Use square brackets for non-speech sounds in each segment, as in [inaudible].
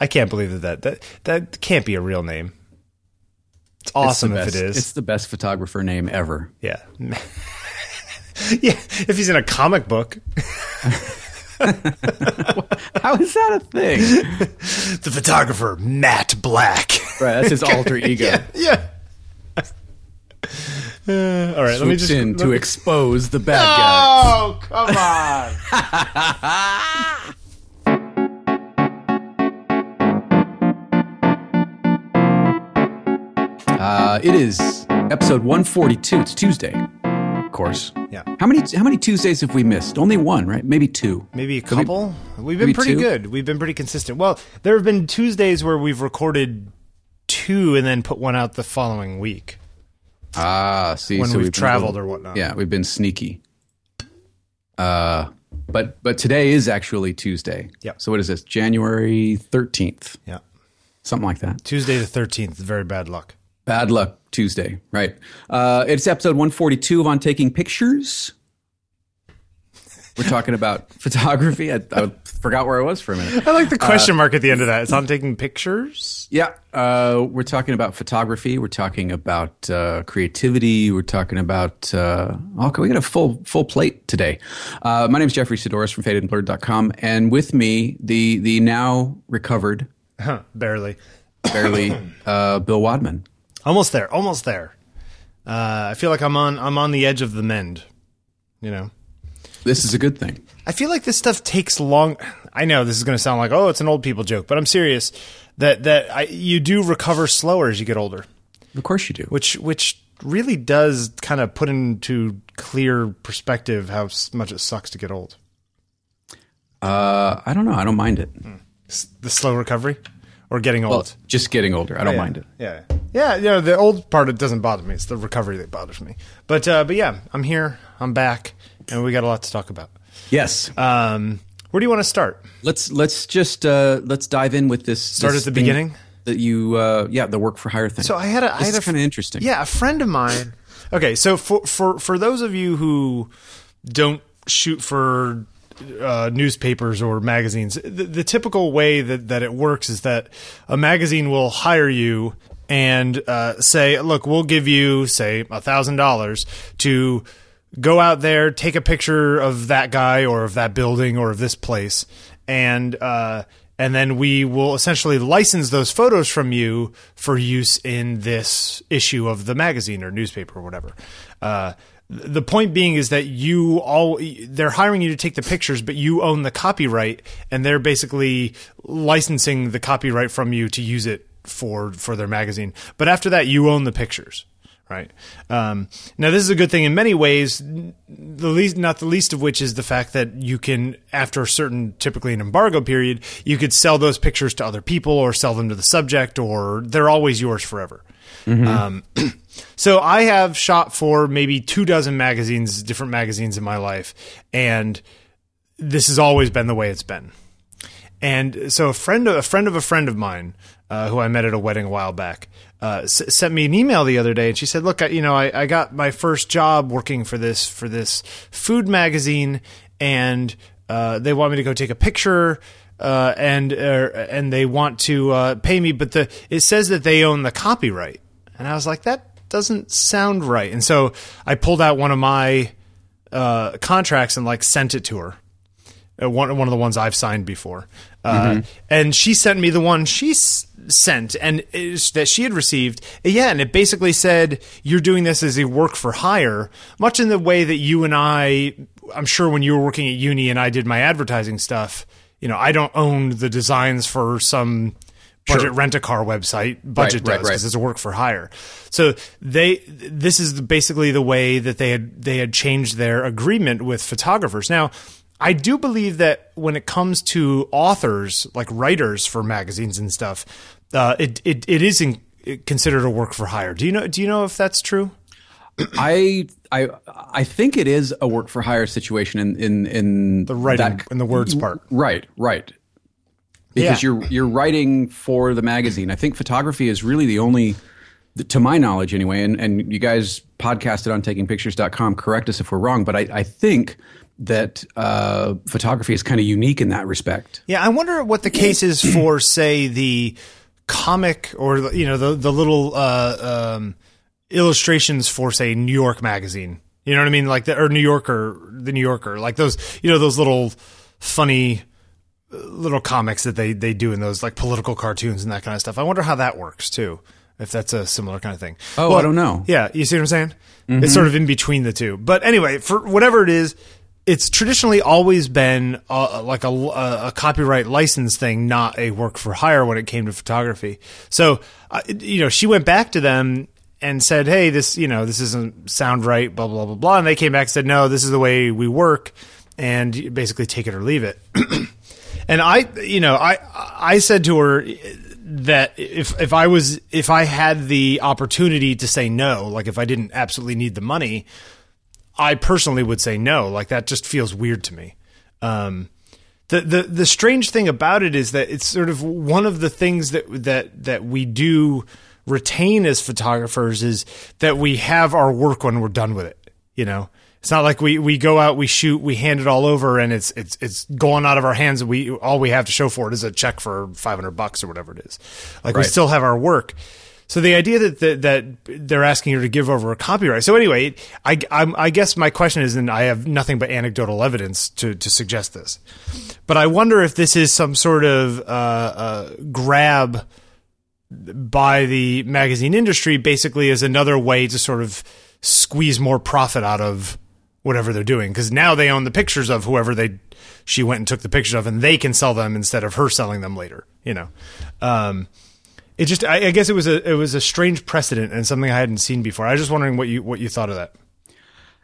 I can't believe that that that, that can't be a real name. It's It's awesome if best- it is. It's the best photographer name ever. yeah. [laughs] yeah, if he's in a comic book, [laughs] How is that a thing? [laughs] the photographer Matt Black. right, that's his alter ego. yeah. Uh, all right, let me just in to me- expose the bad guy. Oh, come on. Uh, it is episode 142. It's Tuesday, of course. Yeah. How many how many Tuesdays have we missed? Only one, right? Maybe two. Maybe a couple. We've been pretty two? good. We've been pretty consistent. Well, there have been Tuesdays where we've recorded two and then put one out the following week. Ah, see, When so we've been a traveled little- or whatnot. Yeah, we've been sneaky. Uh, but but today is actually Tuesday. Yep. So what is this? January thirteenth, Yeah. something like that. Tuesday the 13th. Very bad luck. Bad luck Tuesday, right? Uh, it's episode 142 of On Taking Pictures. We're talking about [laughs] photography. I, I forgot where I was for a minute. I like the question mark at the end of that. It's on taking pictures. Yeah, uh, we're talking about photography. We're talking about uh, creativity. We're talking about. Uh, okay, we got a full full plate today. Uh, my name is Jeffery Saddoris from FadedandBlurred.com, and with me, the the now recovered, Huh, barely. barely, [coughs] uh, Bill Wadman. Almost there. Almost there. Uh, I feel like I'm on I'm on the edge of the mend. You know. This is a good thing. I feel like this stuff takes long. I know this is going to sound like oh, it's an old people joke, but I'm serious. That that I, you do recover slower as you get older, Of course, you do. which which really does kind of put into clear perspective how much it sucks to get old. Uh, I don't know. I don't mind it. The slow recovery or getting old. Well, just getting older. I don't yeah. mind it. Yeah, yeah. You know, the old part it doesn't bother me. It's the recovery that bothers me. But uh, but yeah, I'm here. I'm back, and we got a lot to talk about. Yes. Um, where do you want to start? let's let's just uh, let's dive in with this. Start this at the beginning? That you, uh, yeah, the work for hire thing. So I had a I this had a kind of interesting. Yeah, a friend of mine. Okay, so for for for those of you who don't shoot for uh, newspapers or magazines, the, the typical way that that it works is that a magazine will hire you and uh, say, "Look, we'll give you say a thousand dollars to." Go out there, take a picture of that guy or of that building or of this place, and uh, and then we will essentially license those photos from you for use in this issue of the magazine or newspaper or whatever. Th- the point being is that you all they're hiring you to take the pictures, but you own the copyright, and they're basically licensing the copyright from you to use it for for their magazine. But after that, you own the pictures right? Um, now, this is a good thing in many ways. The least, not the least of which is the fact that you can, after a certain, typically an embargo period, you could sell those pictures to other people or sell them to the subject, or they're always yours forever. Um, [clears throat] so I have shot for maybe two dozen magazines, different magazines in my life, and this has always been the way it's been. And so a friend, of, a friend of a friend of mine, uh, who I met at a wedding a while back, uh, s- sent me an email the other day, and she said, "Look, I, you know, I, I got my first job working for this for this food magazine, and uh, they want me to go take a picture." Uh, and uh, and they want to uh, pay me, but the it says that they own the copyright, and I was like, that doesn't sound right. And so I pulled out one of my uh, contracts and like sent it to her, uh, one one of the ones I've signed before, uh, and she sent me the one she s- sent and is, that she had received. Yeah, and it basically said you're doing this as a work for hire, much in the way that you and I. I'm sure when you were working at uni and I did my advertising stuff, you know, I don't own the designs for some budget rent a car website. Budget right, does right. because it's a work for hire. So they this is basically the way that they had they had changed their agreement with photographers. Now, I do believe that when it comes to authors, like writers for magazines and stuff, uh, it, it it is in, considered a work for hire. Do you know? Do you know if that's true? I I I think it is a work for hire situation in in in The writing that- and the words part. Right, right. Because Yeah. you're you're writing for the magazine. I think photography is really the only to my knowledge anyway, and, and you guys podcasted on takingpictures.com, correct us if we're wrong, but I, I think that uh, photography is kind of unique in that respect. Yeah, I wonder what the case is [clears throat] for, say, the comic or you know the the little uh, um, illustrations for, say, New York Magazine. You know what I mean? Like the or New Yorker, the New Yorker, like those you know those little funny little comics that they they do in those like political cartoons and that kind of stuff. I wonder how that works too. If that's a similar kind of thing. Oh, well, I don't know. Yeah, you see what I'm saying? Mm-hmm. It's sort of in between the two. But anyway, for whatever it is, it's traditionally always been uh, like a, a, copyright license thing, not a work for hire when it came to photography. So, uh, you know, she went back to them and said, "Hey, this, you know, this doesn't sound right." Blah blah blah blah. And they came back and said, "No, this is the way we work, and basically take it or leave it." [clears throat] and I, you know, I I said to her that if if I was if I had the opportunity to say no, like if I didn't absolutely need the money, I personally would say no. Like that just feels weird to me. Um, the the the strange thing about it is that it's sort of one of the things that that that we do retain as photographers is that we have our work when we're done with it. You know, it's not like we, we go out, we shoot, we hand it all over, and it's it's it's going out of our hands. And we all we have to show for it is a check for five hundred bucks or whatever it is. Like right. we still have our work. So the idea that, that, that they're asking you to give over a copyright. So anyway, I, I, I guess my question is, and I have nothing but anecdotal evidence to to suggest this, but I wonder if this is some sort of uh, uh, grab by the magazine industry, basically as another way to sort of squeeze more profit out of whatever they're doing because now they own the pictures of whoever they she went and took the pictures of and they can sell them instead of her selling them later you know? Um, it just I, I, guess it was a it was a strange precedent and something i hadn't seen before. I was just wondering what you what you thought of that.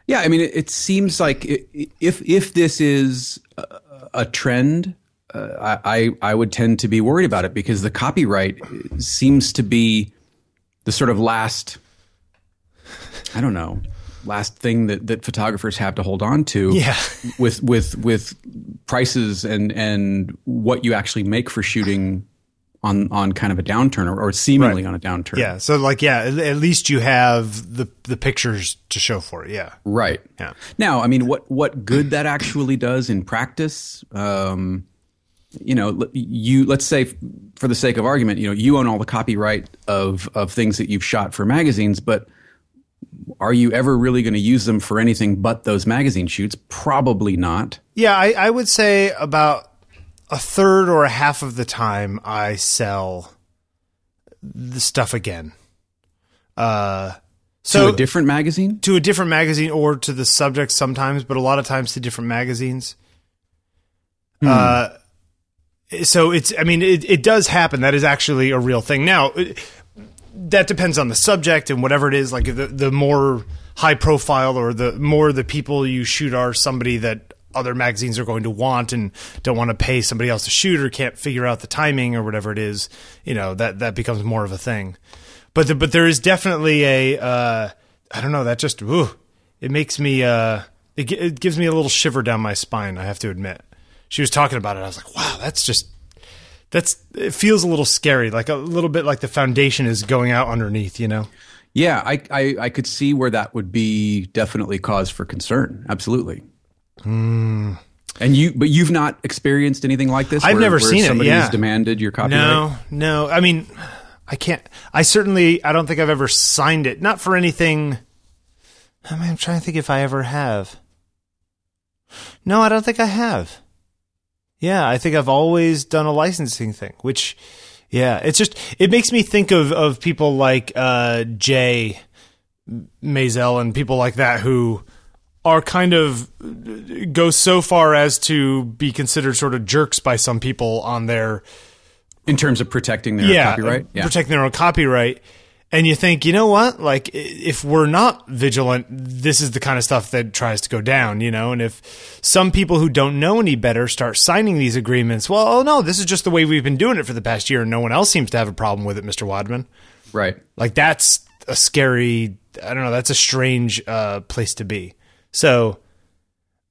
Yeah i mean it, it seems like if if this is a, a trend uh, I, I would tend to be worried about it because the copyright seems to be the sort of last I don't know last thing that, that photographers have to hold on to yeah. [laughs] with with with prices and and what you actually make for shooting on on kind of a downturn or, or seemingly right. on a downturn. Yeah. So like yeah, at least you have the the pictures to show for it. Yeah. Right. Yeah. Now, I mean, what what good that actually does in practice? Um, you know, you let's say for the sake of argument, you know, you own all the copyright of of things that you've shot for magazines, but are you ever really going to use them for anything but those magazine shoots? Probably not. Yeah, I, I, would say about a third or a half of the time I sell the stuff again. Uh, so to a different magazine? To a different magazine or to the subject sometimes, but a lot of times to different magazines. Hmm. Uh, so it's, I mean, it, it does happen. That is actually a real thing. Now, that depends on the subject and whatever it is. Like the the more high profile or the more the people you shoot are somebody that other magazines are going to want and don't want to pay somebody else to shoot or can't figure out the timing or whatever it is. You know that that becomes more of a thing. But the, but there is definitely a uh, I don't know that just ooh, it makes me uh, it, it gives me a little shiver down my spine. I have to admit. She was talking about it. I was like, wow, that's just that's it feels a little scary, like a little bit like the foundation is going out underneath, you know. Yeah, I I, I could see where that would be definitely cause for concern. Absolutely. Mm. And you, but you've not experienced anything like this. I've where, never where seen somebody it. Yeah, demanded your copyright. No, no. I mean, I can't. I certainly. I don't think I've ever signed it. Not for anything. I mean, I'm trying to think if I ever have. No, I don't think I have. Yeah, I think I've always done a licensing thing, which, yeah, it's just it makes me think of of people like uh, Jay Maisel and people like that who are kind of go so far as to be considered sort of jerks by some people on their in terms of protecting their yeah, copyright, yeah. protecting their own copyright and you think, you know what? Like, if we're not vigilant, this is the kind of stuff that tries to go down, you know? And if some people who don't know any better start signing these agreements, well, oh no, this is just the way we've been doing it for the past year, and no one else seems to have a problem with it, Mr. Wadman. Right. Like, that's a scary, I don't know, that's a strange uh, place to be. So,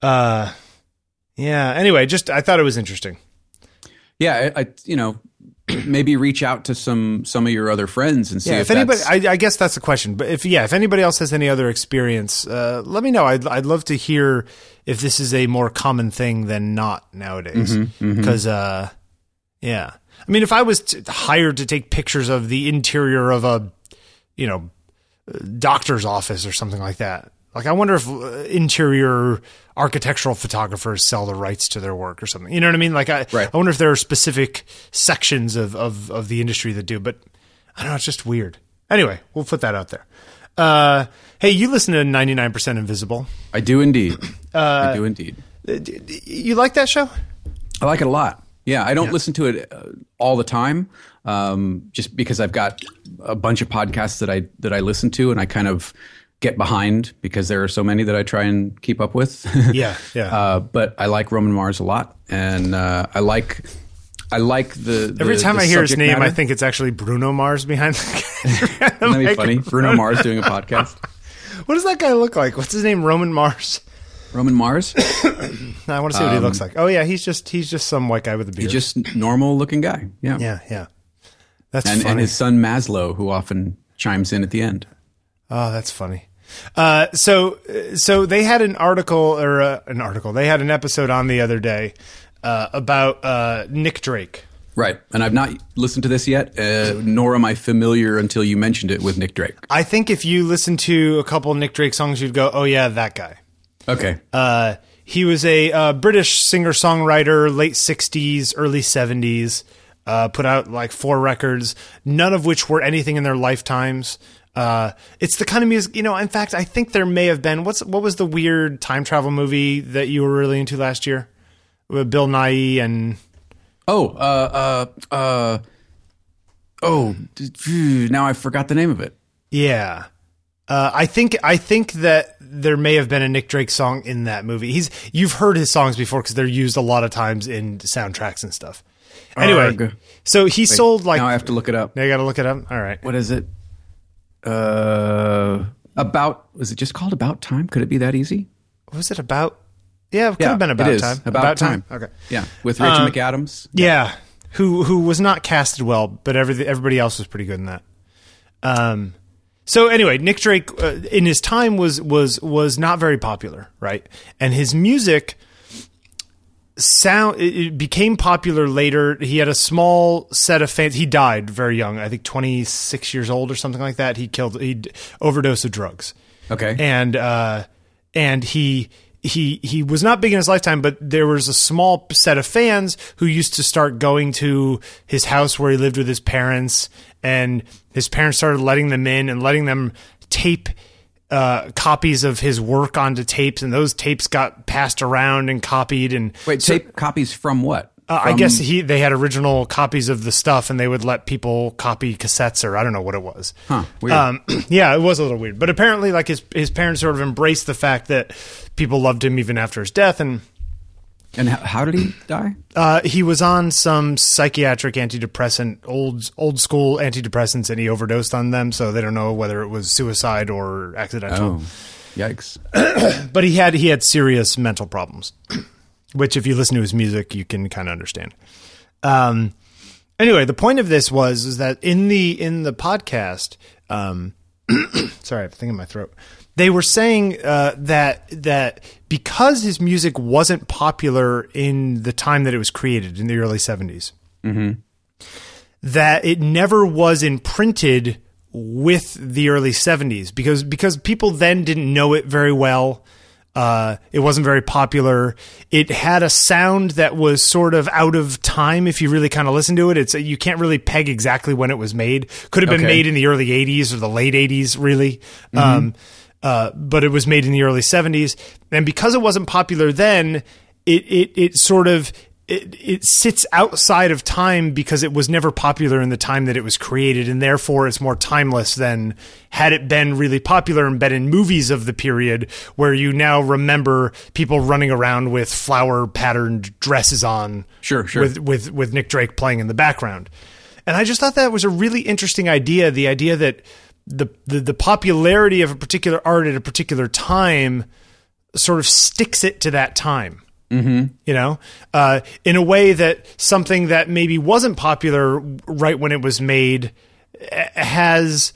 uh, yeah, anyway, just, I thought it was interesting. Yeah, I, I you know, [clears throat] maybe reach out to some some of your other friends and see Yeah, if, if anybody, I, I guess that's the question. But if yeah, if anybody else has any other experience, uh, let me know. I'd I'd love to hear if this is a more common thing than not nowadays. Mm-hmm, Because uh, yeah, I mean, if I was t- hired to take pictures of the interior of a, you know, doctor's office or something like that, like I wonder if uh, interior architectural photographers sell the rights to their work or something. You know what I mean? Like I, Right. I wonder if there are specific sections of, of, of the industry that do, but I don't know. It's just weird. Anyway, we'll put that out there. Uh, hey, you listen to 99% Invisible. I do indeed. Uh, I do indeed. You like that show? I like it a lot. Yeah, I don't listen to it uh, all the time, um, just because I've got a bunch of podcasts that I that I listen to, and I kind of get behind because there are so many that I try and keep up with. [laughs] Yeah, yeah. uh, but I like Roman Mars a lot, and uh, I like I like the, the Every time the I hear his name, I think it's actually Bruno Mars behind the [laughs] [laughs] Isn't that be funny? Bruno Mars doing a podcast. What does that guy look like? What's his name? Roman Mars. Roman Mars, [coughs] I want to see what he looks like. Oh yeah, he's just he's just some white guy with a beard. He's just normal looking guy. Yeah, yeah, yeah. That's and funny. and his son Maslow, who often chimes in at the end. Oh, that's funny. Uh, so, so they had an article or uh, an article. They had an episode on the other day uh, about uh, Nick Drake. Right. And I've not listened to this yet, uh, nor am I familiar until you mentioned it with Nick Drake. I think if you listen to a couple Nick Drake songs, you'd go, "Oh yeah, that guy." Okay. Uh, he was a uh, British singer songwriter, late '60s, early '70s. Uh, put out like four records, none of which were anything in their lifetimes. Uh, it's the kind of music, you know. In fact, I think there may have been what's what was the weird time travel movie that you were really into last year with Bill Nighy and oh, uh, uh, uh, oh, now I forgot the name of it. Yeah. Uh, I think I think that there may have been a Nick Drake song in that movie. He's you've heard his songs before because they're used a lot of times in soundtracks and stuff. Anyway, Arg. so he sold like now I have to look it up. now you got to look it up. All right, What is it? Uh, about, was it just called About Time? Could it be that easy? was it about? Yeah, it could Yeah, have been about is. time. About Time. Okay. Yeah. With Rachel Um, McAdams. Yeah, who who was not casted well, but every, everybody else was pretty good in that. Um, so anyway, Nick Drake uh, in his time was was was not very popular, right? And his music sound it became popular later. He had a small set of fans. He died very young, I think 26 years old or something like that. He killed he overdosed of drugs Okay. and uh, and he he he was not big in his lifetime, but there was a small set of fans who used to start going to his house where he lived with his parents, and his parents started letting them in and letting them tape. Uh, copies of his work onto tapes, and those tapes got passed around and copied. And Wait, tape copies from what? uh, I guess he they had original copies of the stuff, and they would let people copy cassettes, or I don't know what it was. Huh, weird. Um, [clears throat] yeah, it was a little weird, but apparently, like his his parents sort of embraced the fact that people loved him even after his death, and And how, did he die? uh, he was on some psychiatric antidepressant, old old school antidepressants, and he overdosed on them. So they don't know whether it was suicide or accidental. Oh, yikes. [clears throat] But he had he had serious mental problems, [clears throat] which if you listen to his music, you can kind of understand. Um, anyway, the point of this was is that in the in the podcast, um, [clears throat] sorry, I have a thing in my throat. They were saying uh, that that because his music wasn't popular in the time that it was created in the early 70s that it never was imprinted with the early 70s because because people then didn't know it very well uh, it wasn't very popular. It had a sound that was sort of out of time. If you really kind of listen to it, it's you can't really peg exactly when it was made. Could have been Okay. made in the early '80s or the late '80s, really. Um, uh, but it was made in the early '70s, and because it wasn't popular then, it it it sort of it, it sits outside of time because it was never popular in the time that it was created, and therefore it's more timeless than had it been really popular and been in movies of the period where you now remember people running around with flower patterned dresses on, Sure, sure. with with with Nick Drake playing in the background. And I just thought that was a really interesting idea. The idea that the, the the popularity of a particular art at a particular time sort of sticks it to that time. Mm-hmm. You know, uh, in a way that something that maybe wasn't popular right when it was made uh, has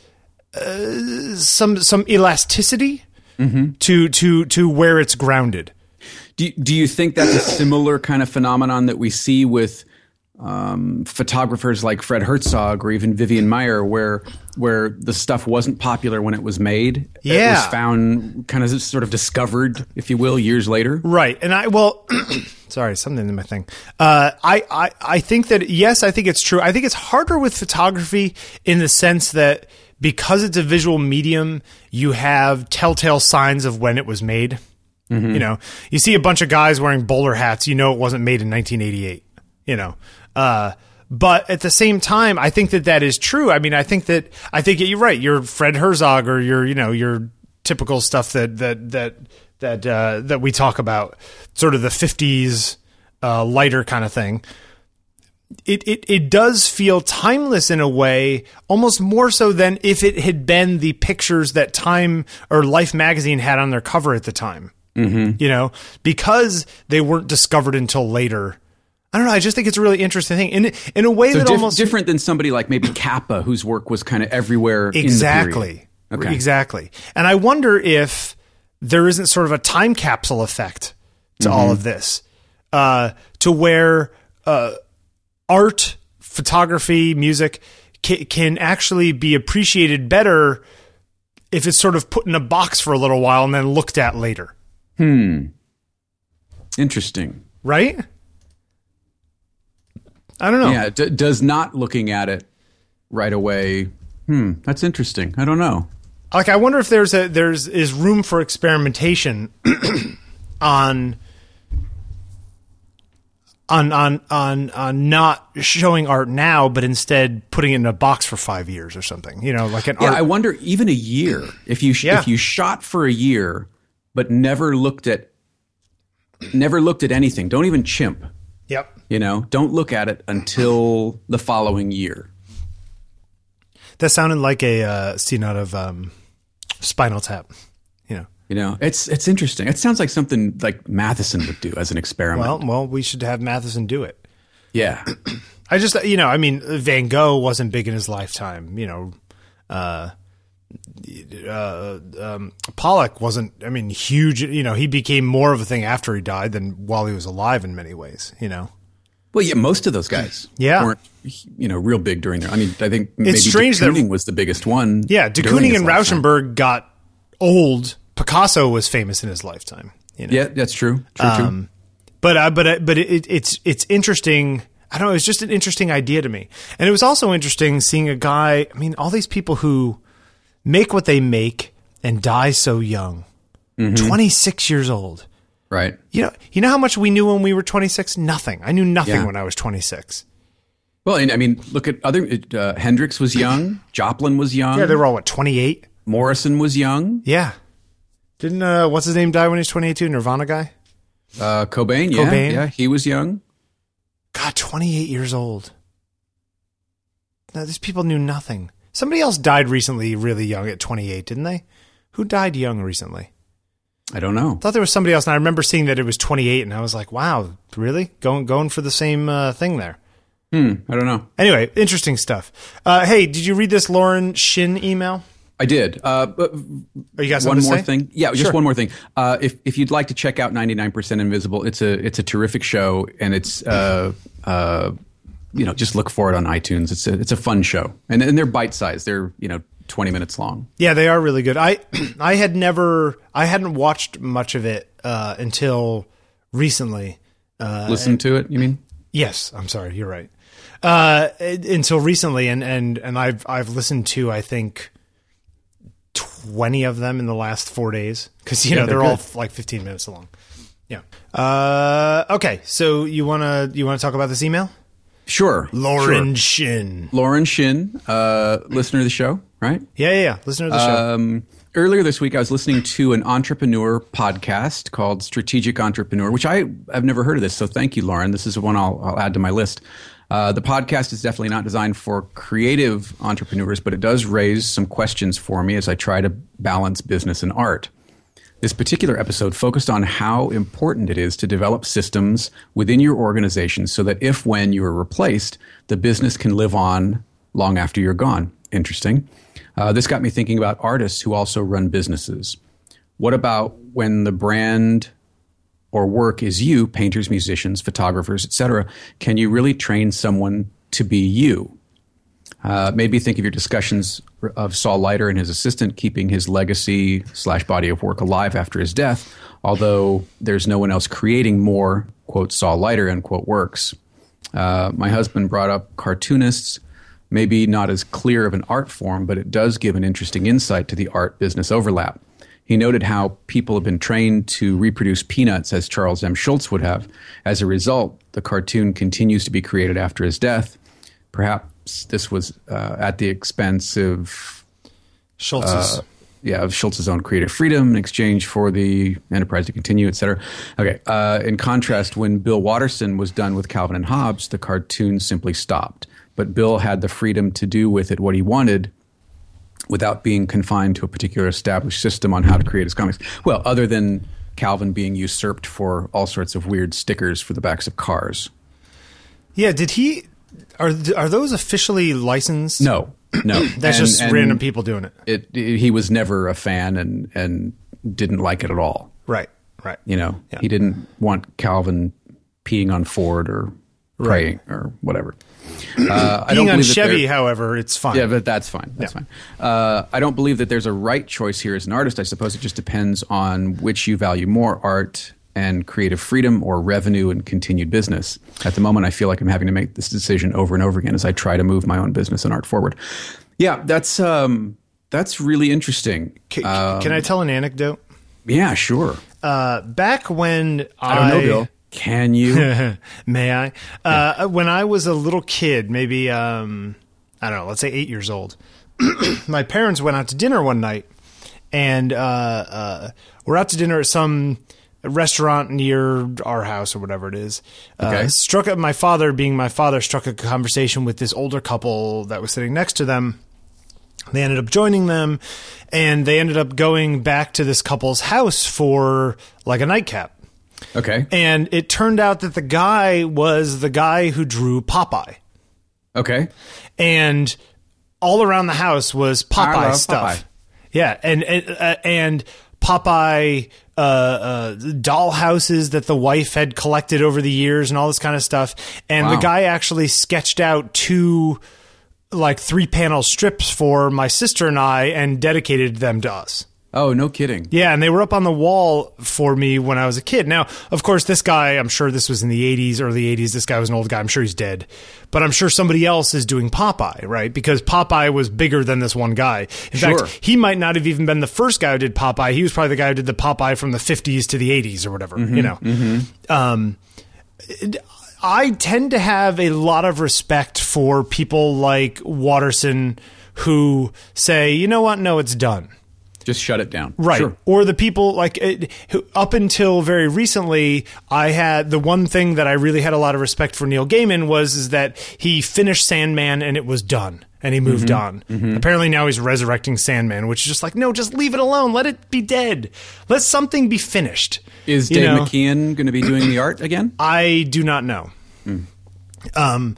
uh, some some elasticity mm-hmm. to to to where it's grounded. Do do you think that's a similar kind of phenomenon that we see with um, photographers like Fred Herzog or even Vivian Maier, where where the stuff wasn't popular when it was made. Yeah, it was found kind of sort of discovered, if you will, years later. Right, and I well, [clears throat] sorry, something in my thing. Uh, I I I think that yes, I think it's true. I think it's harder with photography in the sense that because it's a visual medium, you have telltale signs of when it was made. Mm-hmm. You know, you see a bunch of guys wearing bowler hats, you know it wasn't made in 1988. You know, uh, but at the same time, I think that that is true. I mean, I think that I think you're right. You're Fred Herzog, or you're you know your typical stuff that that that that uh, that we talk about, sort of the '50s uh, lighter kind of thing. It, it it does feel timeless in a way, almost more so than if it had been the pictures that Time or Life magazine had on their cover at the time. Mm-hmm. You know, because they weren't discovered until later I don't know. I just think it's a really interesting thing in in a way so that almost different than somebody like maybe Capa, whose work was kind of everywhere. Exactly. Okay. Exactly. And I wonder if there isn't sort of a time capsule effect to mm-hmm. all of this, uh, to where uh, art, photography, music ca- can actually be appreciated better if it's sort of put in a box for a little while and then looked at later. Hmm. Interesting. Right? I don't know. Yeah, d- does not looking at it right away. Hmm, that's interesting. I don't know. Like, I wonder if there's a there's is room for experimentation [clears throat] on on on on on not showing art now, but instead putting it in a box for five years or something. You know, like an yeah. Art- I wonder even a year if you sh- yeah. if you shot for a year but never looked at never looked at anything. Don't even chimp. Yep. You know, don't look at it until the following year. That sounded like a uh, scene out of um, Spinal Tap. You know. You know, it's it's interesting. It sounds like something like Matheson would do as an experiment. Well, well, we should have Matheson do it. Yeah. [clears throat] I just, you know, I mean, Van Gogh wasn't big in his lifetime. You know, uh, uh, um, Pollock wasn't. I mean, huge. You know, he became more of a thing after he died than while he was alive in many ways. You know. Well, yeah, most of those guys, [clears throat] yeah, weren't you know real big during their. I mean, I think it's strange de that was the biggest one. Yeah, de Kooning and Rauschenberg got old. Picasso was famous in his lifetime. You know? Yeah, that's true. True, um, true. But uh, but uh, but it, it's it's interesting. I don't know. It was just an interesting idea to me, and it was also interesting seeing a guy. I mean, all these people who make what they make and die so young. Mm-hmm. 26 years old. Right. You know, you know how much we knew when we were 26? Nothing. I knew nothing yeah. when I was 26. Well, and I mean, look at other uh, Hendrix was young, [laughs] Joplin was young. Yeah, they were all what, 28? Morrison was young. Yeah. Didn't uh what's his name die when he was 28 too? Nirvana guy? Uh Cobain, yeah. Cobain. Yeah, he was young. God, 28 years old. Now, these people knew nothing. Somebody else died recently, really young at 28, didn't they? Who died young recently? I don't know. I thought there was somebody else, and I remember seeing that it was 28, and I was like, "Wow, really? Going going for the same uh, thing there?" Hmm. I don't know. Anyway, interesting stuff. Uh, hey, did you read this Lauren Shin email? I did. Uh, but Are you guys one more thing? Yeah, just sure. one more thing. Uh, if if you'd like to check out 99% Invisible, it's a it's a terrific show, and it's uh, uh, you know, just look for it on iTunes. It's a it's a fun show, and and they're bite sized. They're you know twenty minutes long. Yeah, they are really good. I [clears throat] I had never I hadn't watched much of it uh, until recently. Uh, Listen to it. You mean? Yes, I'm sorry. You're right. Uh, until recently, and and and I've I've listened to I think twenty of them in the last four days because you yeah, know they're, they're all like fifteen minutes long. Yeah. Uh, okay, so you wanna you wanna talk about this email? Sure. Lauren sure. Shin. Lauren Shin, uh, listener of the show, right? Yeah, yeah, yeah. Listener of the show. Um, earlier this week, I was listening to an entrepreneur podcast called Strategic Entrepreneur, which I have never heard of this. So thank you, Lauren. This is one I'll, I'll add to my list. Uh, the podcast is definitely not designed for creative entrepreneurs, but it does raise some questions for me as I try to balance business and art. This particular episode focused on how important it is to develop systems within your organization so that if, when you are replaced, the business can live on long after you're gone. Interesting. Uh, this got me thinking about artists who also run businesses. What about when the brand or work is you, painters, musicians, photographers, etc.? Can you really train someone to be you? Uh, maybe think of your discussions of Saul Leiter and his assistant keeping his legacy slash body of work alive after his death, although there's no one else creating more, quote, Saul Leiter, unquote, works. Uh, my husband brought up cartoonists, maybe not as clear of an art form, but it does give an interesting insight to the art business overlap. He noted how people have been trained to reproduce peanuts as Charles M. Schulz would have. As a result, the cartoon continues to be created after his death. Perhaps this was uh, at the expense of Schulz's. Uh, yeah, of Schulz's own creative freedom in exchange for the enterprise to continue, et cetera. Okay. Uh, in contrast, when Bill Watterson was done with Calvin and Hobbes, the cartoon simply stopped. But Bill had the freedom to do with it what he wanted without being confined to a particular established system on how to create his comics. Well, other than Calvin being usurped for all sorts of weird stickers for the backs of cars. Yeah, did he are are those officially licensed? No, no. [clears throat] That's And- just and random people doing it. It, it- he was never a fan and and didn't like it at all. Right, right. You know, Yeah. he didn't want Calvin peeing on Ford or praying or whatever. [clears throat] Uh, Being on believe that there- Chevy, however, it's fine. Yeah, but that's fine. That's Yeah. fine. Uh, I don't believe that there's a right choice here as an artist. I suppose it just depends on which you value more art and creative freedom or revenue and continued business. At the moment, I feel like I'm having to make this decision over and over again as I try to move my own business and art forward. Yeah, that's um, that's really interesting. C- c- Um, can I tell an anecdote? yeah, sure. Uh, back when I, I don't know, Bill. Can you? [laughs] May I? Uh, When I was a little kid, maybe um, I don't know, let's say eight years old, [clears throat] my parents went out to dinner one night, and uh, uh, we're out to dinner at some restaurant near our house or whatever it is. Okay. Uh, struck up my father, being my father, struck a conversation with this older couple that was sitting next to them. They ended up joining them, and they ended up going back to this couple's house for like a nightcap. okay. And it turned out that the guy was the guy who drew Popeye. Okay. And all around the house was Popeye stuff. Popeye. Yeah, and and, uh, and Popeye uh, uh, doll houses that the wife had collected over the years and all this kind of stuff. And the guy actually sketched out two like three panel strips for my sister and I and dedicated them to us. Oh, no kidding. Yeah, and they were up on the wall for me when I was a kid. Now, of course, this guy, I'm sure this was in the 80s, early 80s. This guy was an old guy. I'm sure he's dead. But I'm sure somebody else is doing Popeye, right? Because Popeye was bigger than this one guy. In Sure. fact, he might not have even been the first guy who did Popeye. He was probably the guy who did the Popeye from the 50s to the 80s or whatever, you know. Um, I tend to have a lot of respect for people like Watterson who say, you know what? No, it's done. Just shut it down. Right. Sure. Or the people like it, who, up until very recently, I had the one thing that I really had a lot of respect for Neil Gaiman was is that he finished Sandman and it was done and he moved mm-hmm. on. Mm-hmm. Apparently now he's resurrecting Sandman, which is just like no, just leave it alone. Let it be dead. Let something be finished. Is You Dave know? McKean going to be doing the art again? I do not know. Hmm. Um,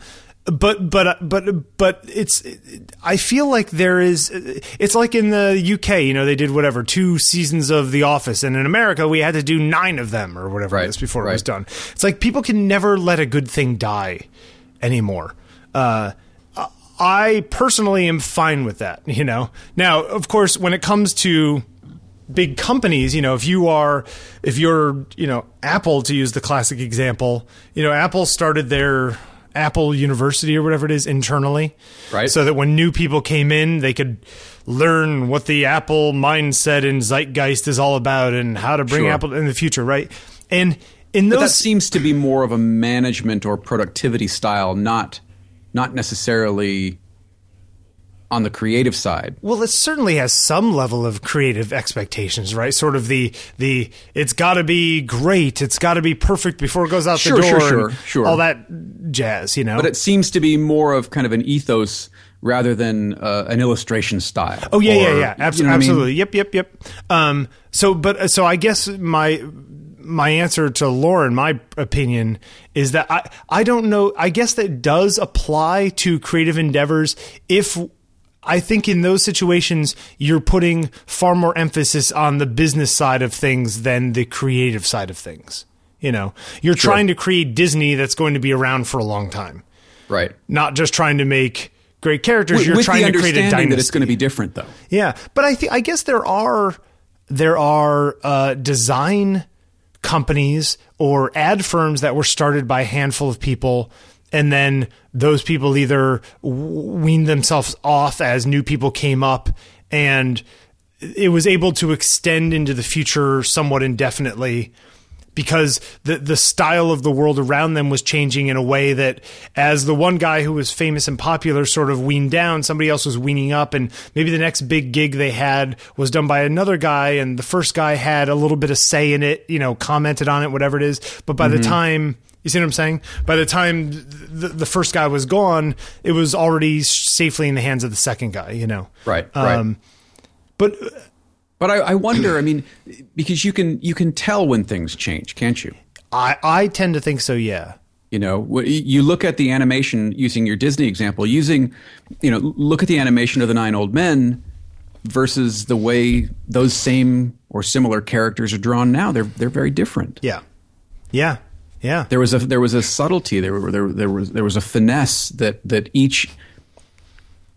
but but but but it's I feel like there is it's like in the UK you know they did whatever two seasons of The Office and in America we had to do nine of them or whatever Right, it before it was done. It's like people can never let a good thing die anymore. Uh I personally am fine with that you know. Now of course when it comes to big companies, you know, if you are, if you're, you know, Apple to use the classic example, you know, Apple started their Apple University or whatever it is internally. Right. So that when new people came in, they could learn what the Apple mindset and zeitgeist is all about and how to bring Sure. Apple in the future, right? And in But that those seems to be more of a management or productivity style, not not necessarily on the creative side. Well, it certainly has some level of creative expectations, right? Sort of the the it's got to be great, it's got to be perfect before it goes out Sure, the door, sure, and sure. all that jazz, you know. But it seems to be more of kind of an ethos rather than uh, an illustration style. Oh yeah, yeah, Or, yeah. Abs- you know what I mean? absolutely. Yep, yep, yep. Um, so, but so I guess my my answer to Lauren, my opinion is that I I don't know. I guess that does apply to creative endeavors if. I think in those situations, you're putting far more emphasis on the business side of things than the creative side of things. You know, you're trying to create Disney that's going to be around for a long time, Right. not just trying to make great characters. With, you're with trying to create a dynasty. that it's going to be different, though. Yeah, but I think I guess there are there are uh, design companies or ad firms that were started by a handful of people, and then those people either weaned themselves off as new people came up, and it was able to extend into the future somewhat indefinitely because the the style of the world around them was changing in a way that as the one guy who was famous and popular sort of weaned down, somebody else was weaning up, and maybe the next big gig they had was done by another guy, and the first guy had a little bit of say in it, you know, commented on it, whatever it is. But by the mm-hmm. time you see what I'm saying? By the time the, the first guy was gone, it was already safely in the hands of the second guy, you know. Right. Right. Um, but but I, I wonder. I mean, because you can you can tell when things change, can't you? I I tend to think so. Yeah. You know, you look at the animation using your Disney example, using, you know, look at the animation of the Nine Old Men versus the way those same or similar characters are drawn now. They're they're very different. Yeah. Yeah. Yeah. There was a there was a subtlety. There were there there was there was a finesse that that each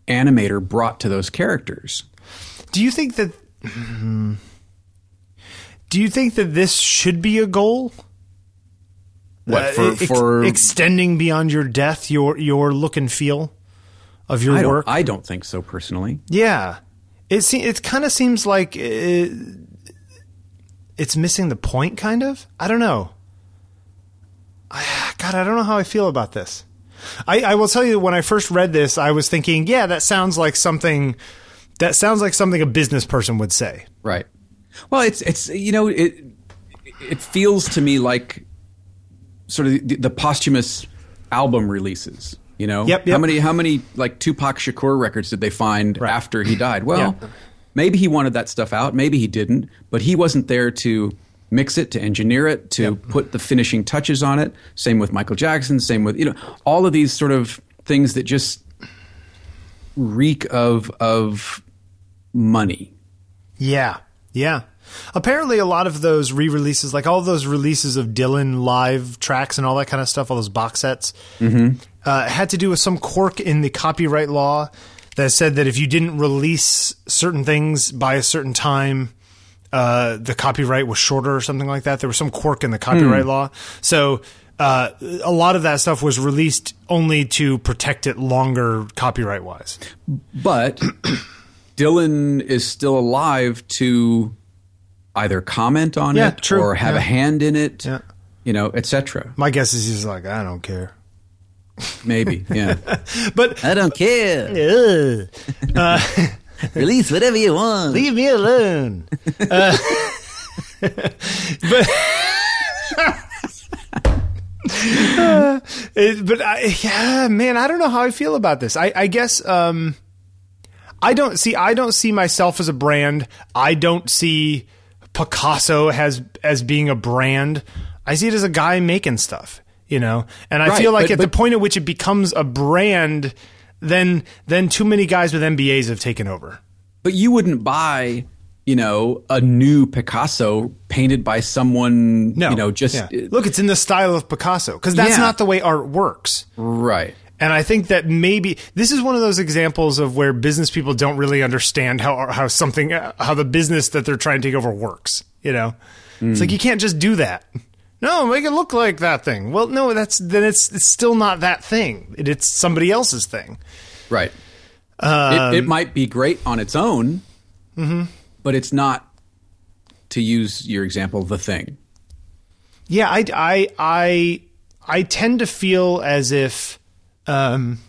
animator brought to those characters. Do you think that? Do you think that this should be a goal? What, Uh, for- ex- for- extending beyond your death, your your look and feel of your I work. I don't think so personally. yeah, it se- it kind of seems like it, it's missing the point. Kind of. I don't know. God, I don't know how I feel about this. I, I will tell you when I first read this, I was thinking, yeah, that sounds like something. That sounds like something a business person would say. Right. Well, it's it's you know it it feels to me like sort of the, the posthumous album releases. You know, Yep, how many how many like Tupac Shakur records did they find after he died? Well, Yeah. maybe he wanted that stuff out, maybe he didn't, but he wasn't there to mix it, to engineer it, to put the finishing touches on it. Same with Michael Jackson. Same with you know all of these sort of things that just reek of of money. Yeah, yeah. Apparently, a lot of those re-releases, like all those releases of Dylan live tracks and all that kind of stuff, all those box sets, uh, had to do with some quirk in the copyright law that said that if you didn't release certain things by a certain time, uh, the copyright was shorter or something like that. There was some quirk in the copyright law, so. Uh, a lot of that stuff was released only to protect it longer copyright wise. But [clears throat] Dylan is still alive to either comment on Yeah, it true. or have Yeah. a hand in it, Yeah. you know, etc. My guess is he's like, I don't care. Maybe, yeah. [laughs] But I don't care. [laughs] [laughs] Release whatever you want. leave me alone. [laughs] Uh, but Uh, it- but I, yeah, man, I don't know how I feel about this. I, I guess um, I don't see. I don't see myself as a brand. I don't see Picasso as as being a brand. I see it as a guy making stuff. You know, and I Right, feel like but- at the point at which it becomes a brand, then then too many guys with MBAs have taken over. But you wouldn't buy, you know, a new Picasso painted by someone, No, you know, just Yeah. look, it's in the style of Picasso because that's Yeah. not the way art works. right. And I think that maybe this is one of those examples of where business people don't really understand how how something how the business that they're trying to take over works. You know, it's like hmm. you can't just do that. No, make it look like that thing. Well, no, that's then it's it's still not that thing. It, it's somebody else's thing. Right. Um, it, it might be great on its own, Mm-hmm. but it's not, to use your example, the thing. Yeah, I, I, I, I tend to feel as if um,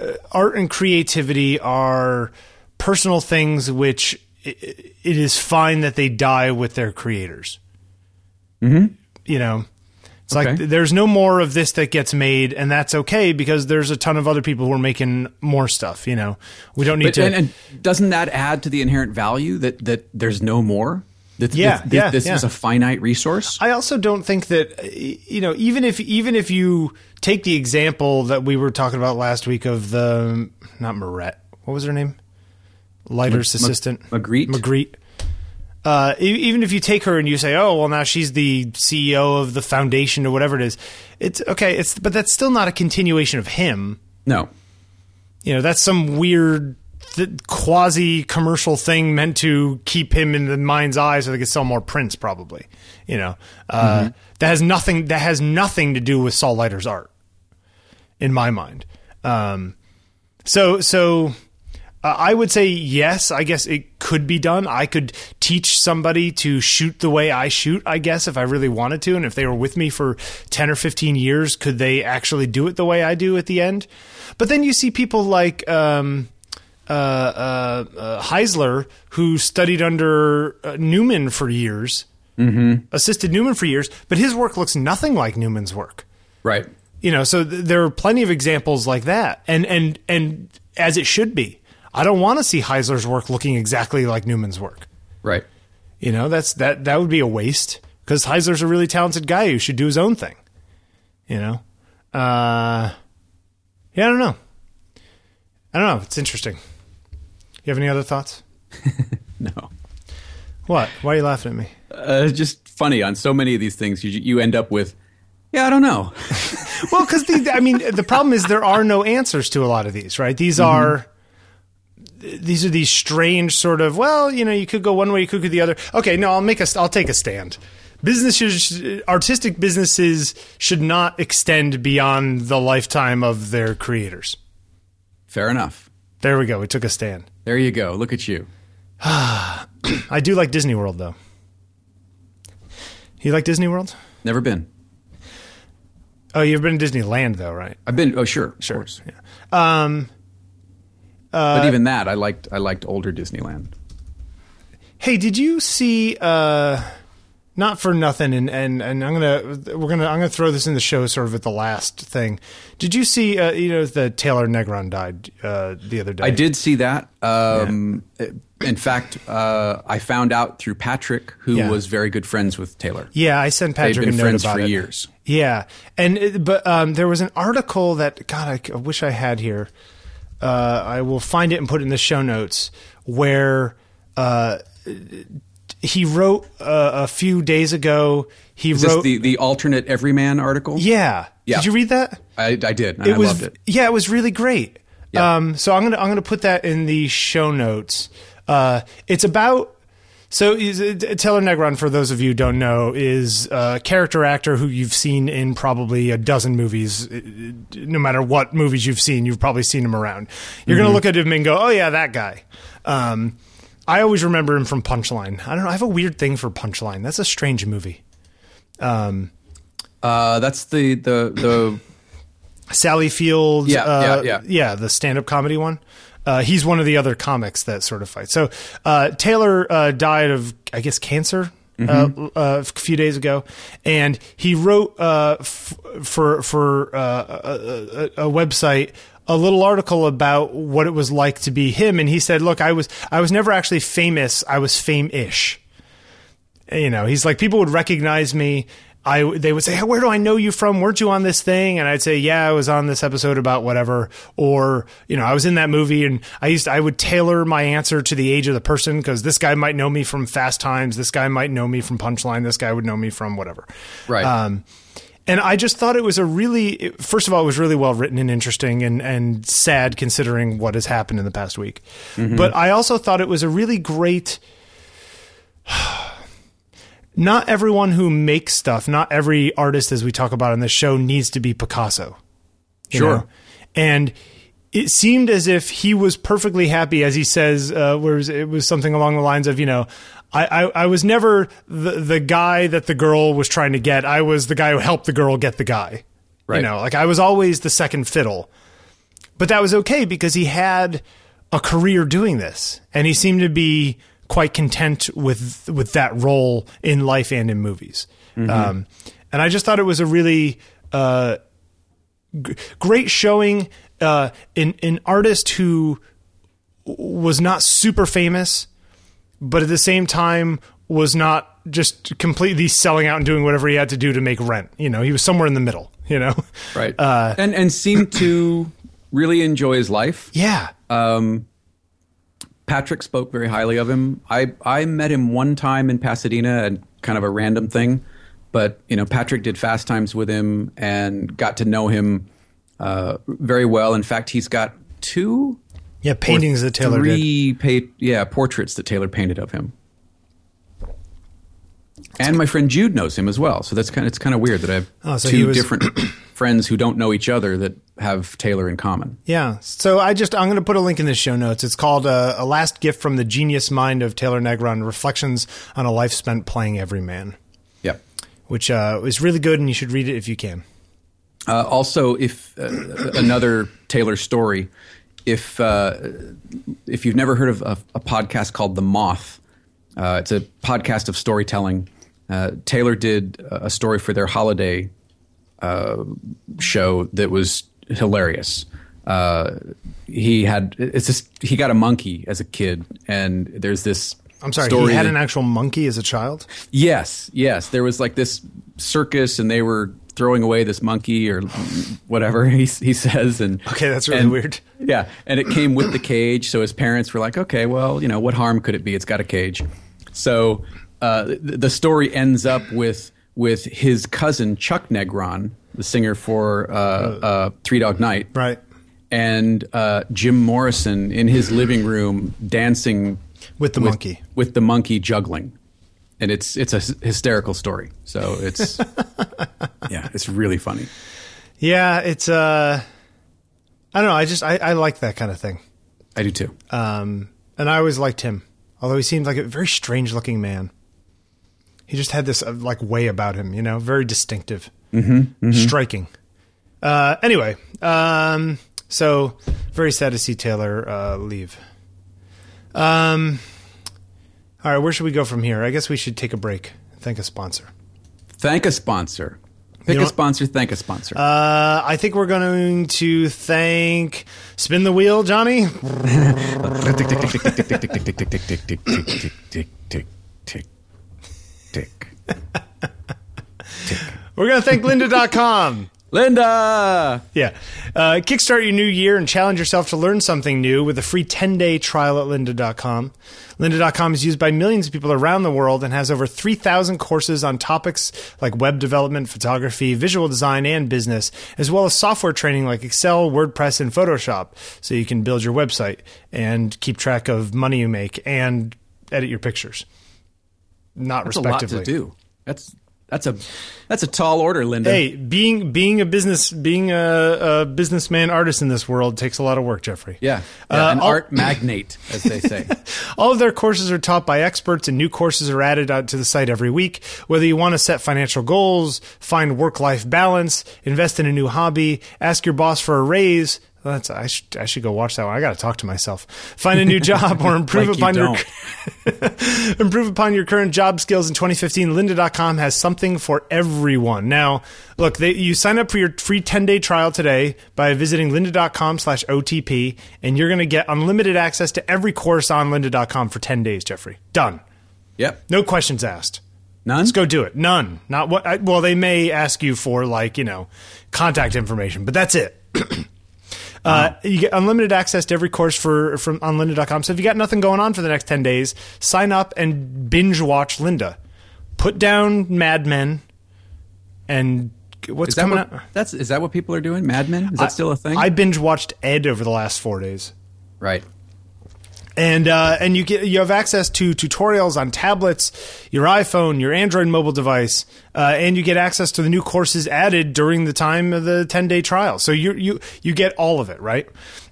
uh, art and creativity are personal things which i it is fine that they die with their creators. Mm-hmm. You know, it's like Okay. th- there's no more of this that gets made, and that's okay because there's a ton of other people who are making more stuff. You know, we don't need But, to. and, and doesn't that add to the inherent value that that there's no more? That Yeah, that- yeah, this yeah. is a finite resource. I also don't think that you know even if even if you take the example that we were talking about last week of the not Moret, what was her name? Leiter's assistant, Magritte? Magritte. Uh, even if you take her and you say, "Oh, well, now she's the CEO of the foundation or whatever it is," it's okay. It's but that's still not a continuation of him. no. You know, that's some weird th- quasi commercial thing meant to keep him in the mind's eye so they could sell more prints, probably. You know, uh, that has nothing. That has nothing to do with Saul Leiter's art, in my mind. Um, so, so uh, I would say yes. I guess it could be done. I could teach somebody to shoot the way I shoot. I guess if I really wanted to, and if they were with me for ten or fifteen years, could they actually do it the way I do at the end? But then you see people like um, uh, uh, uh, Heisler, who studied under uh, Newman for years, mm-hmm. assisted Newman for years, but his work looks nothing like Newman's work Right. you know so th- there are plenty of examples like that and and and as it should be i don't want to see heisler's work looking exactly like newman's work. Right. you know that's that that would be a waste because heisler's a really talented guy who should do his own thing. You know? Uh yeah i don't know. I don't know. It's interesting. You have any other thoughts? [laughs] No. what? Why are you laughing at me? Uh, just funny on so many of these things. You you end up with, yeah, I don't know. [laughs] well because i mean the problem is there are no answers to a lot of these right? These are these are these strange sort of well you know you could go one way you could go the other okay no i'll make a i'll take a stand businesses artistic businesses should not extend beyond the lifetime of their creators Fair enough. there we go we took a stand There you go. Look at you. [sighs] i do like disney world though you like disney world Never been. oh you've been to disneyland though right I've been. Oh, sure. Sure. um but even that, I liked. I liked older Disneyland. Hey, did you see? uh Not for nothing, and and and I'm gonna we're gonna I'm gonna throw this in the show sort of at the last thing. Did you see? uh You know, the Taylor Negron died uh the other day. I did see that. Um, In fact, uh, I found out through Patrick, who Yeah. was very good friends with Taylor. Yeah, I sent Patrick been a note friends about for it. years. Yeah, and it- but um, there was an article that God, I wish I had here. Uh, I will find it and put it in the show notes where uh, he wrote uh, a few days ago. He Is wrote, the, the alternate everyman article? yeah. Yeah. Did you read that? I, I did. It I was loved it. yeah, it was really great. Yeah. Um, so I'm gonna I'm gonna put that in the show notes. Uh, it's about so is, Taylor Negron, for those of you who don't know, is a character actor who you've seen in probably a dozen movies. Uh, No matter what movies you've seen, you've probably seen him around. You're Mm-hmm. gonna look at him and go, "Oh yeah, that guy." Um, I always remember him from Punchline. I don't know. I have a weird thing for Punchline. That's a strange movie. Um, Uh, that's the the the Sally Field. Yeah, uh, yeah, yeah. the stand-up comedy one. Uh, he's one of the other comics that sort of fight. So uh, Taylor uh, died of, I guess, cancer. Mm-hmm. Uh, uh, a few days ago, and he wrote uh, f- for for uh, a, a, a website a little article about what it was like to be him. And he said, "Look, I was I was never actually famous. I was fame-ish." you know, he's like people would recognize me. I they would say, hey, "Where do I know you from? Weren't you on this thing?" And I'd say, "Yeah, I was on this episode about whatever." Or you know, I was in that movie, and I used I would tailor my answer to the age of the person because this guy might know me from Fast Times, this guy might know me from Punchline, this guy would know me from whatever. right. Um, and I just thought it was a really, first of all, it was really well written and interesting and, and sad considering what has happened in the past week. But I also thought it was a really great. Not everyone who makes stuff, not every artist, as we talk about on this show, needs to be Picasso. Sure. know? And it seemed as if he was perfectly happy, as he says, uh, whereas it was something along the lines of, you know, I, I, I was never the, the guy that the girl was trying to get. I was the guy who helped the girl get the guy. Right. You know, like I was always the second fiddle. but that was okay because he had a career doing this, and he seemed to be quite content with with that role in life and in movies. Um, and I just thought it was a really uh, g- great showing uh, in an artist who was not super famous, but at the same time was not just completely selling out and doing whatever he had to do to make rent. You know, he was somewhere in the middle. You know, Right. Uh, and and seemed to [clears throat] really enjoy his life. yeah, Um, Patrick spoke very highly of him. I I met him one time in Pasadena and kind of a random thing, but you know Patrick did fast times with him and got to know him uh, very well. In fact, he's got two yeah. Paintings that Taylor did. three pa- yeah portraits that Taylor painted of him. And my friend Jude knows him as well, so that's kind of it's kind of weird that I have Oh, so two was- different [clears throat] friends who don't know each other that have Taylor in common. Yeah. So I just I'm going to put a link in the show notes. It's called uh, "A Last Gift from the Genius Mind of Taylor Negron: Reflections on a Life Spent Playing Every Man," Yeah. which uh, is really good, and you should read it if you can. Uh, also, if uh, another Taylor story, if uh, if you've never heard of a, a podcast called The Moth, uh, it's a podcast of storytelling. Uh, Taylor did a story for their holiday uh, show that was hilarious. Uh, he had it's just he got a monkey as a kid, and there's this. I'm sorry, story he had that- an actual monkey as a child. Yes, yes. There was like this circus, and they were throwing away this monkey or whatever [laughs] he he says. And Okay, that's really and- weird. Yeah, and it came with the cage, so his parents were like, "Okay, well, you know, what harm could it be? It's got a cage." So uh, the, story ends up with with his cousin Chuck Negron, the singer for uh, uh, Three Dog Night, Right. and uh, Jim Morrison in his living room dancing With the monkey. with the monkey juggling, and it's it's a hysterical story. So it's [laughs] yeah, it's really funny. Yeah, it's uh I don't know, I just I, I like that kind of thing. I do too. Um and I always liked him. Although he seemed like a very strange looking man. He just had this uh, like way about him, you know, very distinctive. Mm-hmm, Striking. Uh anyway, um so very sad to see Taylor uh leave. Um all right, where should we go from here? I guess we should take a break. Thank a sponsor. Thank a sponsor. Pick know a sponsor. Thank a sponsor. Uh, I think we're going to thank Spin the Wheel, Johnny tick. tick. We're going to thank lynda.com. Lynda! Yeah. Uh, kickstart your new year and challenge yourself to learn something new with a free 10 day trial at lynda.com. Lynda.com is used by millions of people around the world and has over 3,000 courses on topics like web development, photography, visual design, and business, as well as software training like Excel, WordPress, and Photoshop, so you can build your website and keep track of money you make and edit your pictures. Not That's a lot respectively. to do. That's that's a that's a tall order, Lynda. Hey, being being a business being a, a businessman artist in this world takes a lot of work, Jeffrey. Yeah, yeah Uh, an I'll- art magnate, as they say. [laughs] All of their courses are taught by experts, and new courses are added out to the site every week. Whether you want to set financial goals, find work life balance, invest in a new hobby, ask your boss for a raise. That's I should I should go watch that one. I got to talk to myself. Find a new job or [laughs] improve Like you upon your [laughs] improve upon your current job skills in 2015 lynda.com has something for everyone now look they, you sign up for your free 10-day trial today by visiting lynda.com slash otp and you're going to get unlimited access to every course on lynda.com for 10 days jeffrey done Yep. no questions asked None. let's go do it none not what I, well they may ask you for like you know contact information but that's it [clears throat] Uh, you get unlimited access to every course for from on lynda.com. So if you got nothing going on for the next 10 days, sign up and binge watch Lynda. Put down Mad Men and what's coming what, out? that's is that what people are doing? Mad Men? Is that still a thing? I binge watched Ed over the last 4 days. right. And uh, and you get you have access to tutorials on tablets, your iPhone, your Android mobile device, uh, and you get access to the new courses added during the time of the ten day trial. So you you you get all of it, right?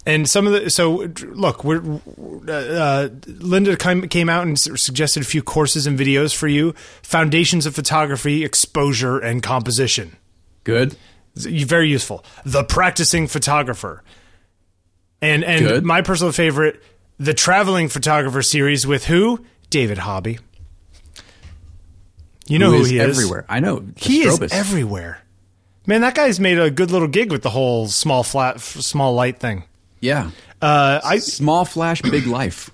And some of the so look, we're uh, uh, Lynda came came out and suggested a few courses and videos for you: foundations of photography, exposure, and composition. Good. Very useful. The practicing photographer. And and Good. my personal favorite, the traveling photographer series with who? David Hobby. You know who, is he is. everywhere. I know. He is everywhere. Man, that guy's made a good little gig with the whole small flat, f- small light thing. Yeah. Uh, I Small flash, big life.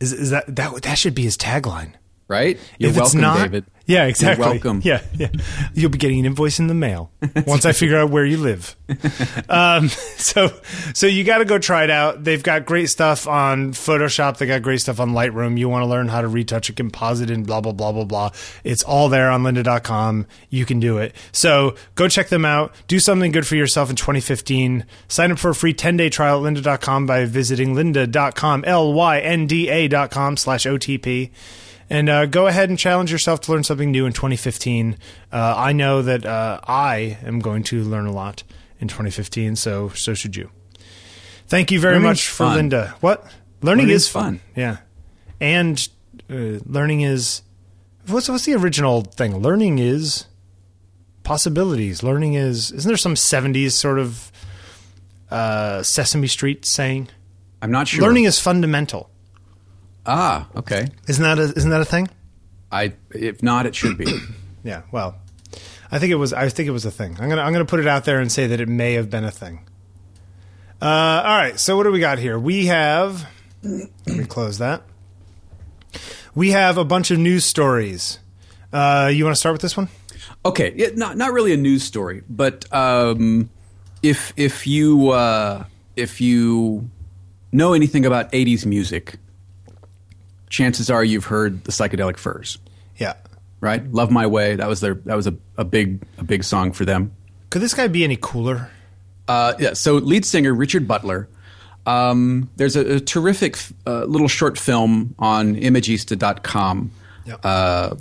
is, is that that that should be his tagline. Right? You're if welcome, not, David. Yeah, exactly. You're welcome. Yeah, yeah. You'll be getting an invoice in the mail [laughs] once I figure out where you live. [laughs] um, so, so you got to go try it out. They've got great stuff on Photoshop. They got great stuff on Lightroom. You want to learn how to retouch a composite and blah blah blah blah blah. It's all there on lynda.com. You can do it. So go check them out. Do something good for yourself in 2015. Sign up for a free 10 day trial at lynda.com by visiting lynda.com, L Y N D A.com slash OTP. And uh, go ahead and challenge yourself to learn something new in 2015. Uh, I know that uh, I am going to learn a lot in 2015, so so should you. Thank you very Learning's much for fun. Lynda. What learning Learning's is fun. fun. Yeah, and uh, learning is what's what's the original thing? Learning is possibilities. Learning is isn't there some 70s sort of uh, Sesame Street saying? I'm not sure. Learning is fundamental. Ah, okay. Isn't that a, isn't that a thing? I if not, it should be. [clears throat] Yeah, well, I think it was. I think it was a thing. I'm gonna I'm gonna put it out there and say that it may have been a thing. Uh, all right. So what do we got here? We have. Let me close that. We have a bunch of news stories. Uh, you want to start with this one? Okay, yeah, not not really a news story, but um, if if you uh, if you know anything about '80s music, chances are you've heard the Psychedelic Furs, Yeah. right? "Love My Way" that was their that was a, a big a big song for them. Could this guy be any cooler? Uh, yeah, so lead singer Richard Butler. Um, there's a, a terrific uh, little short film on Imagista.com. Yep. Uh,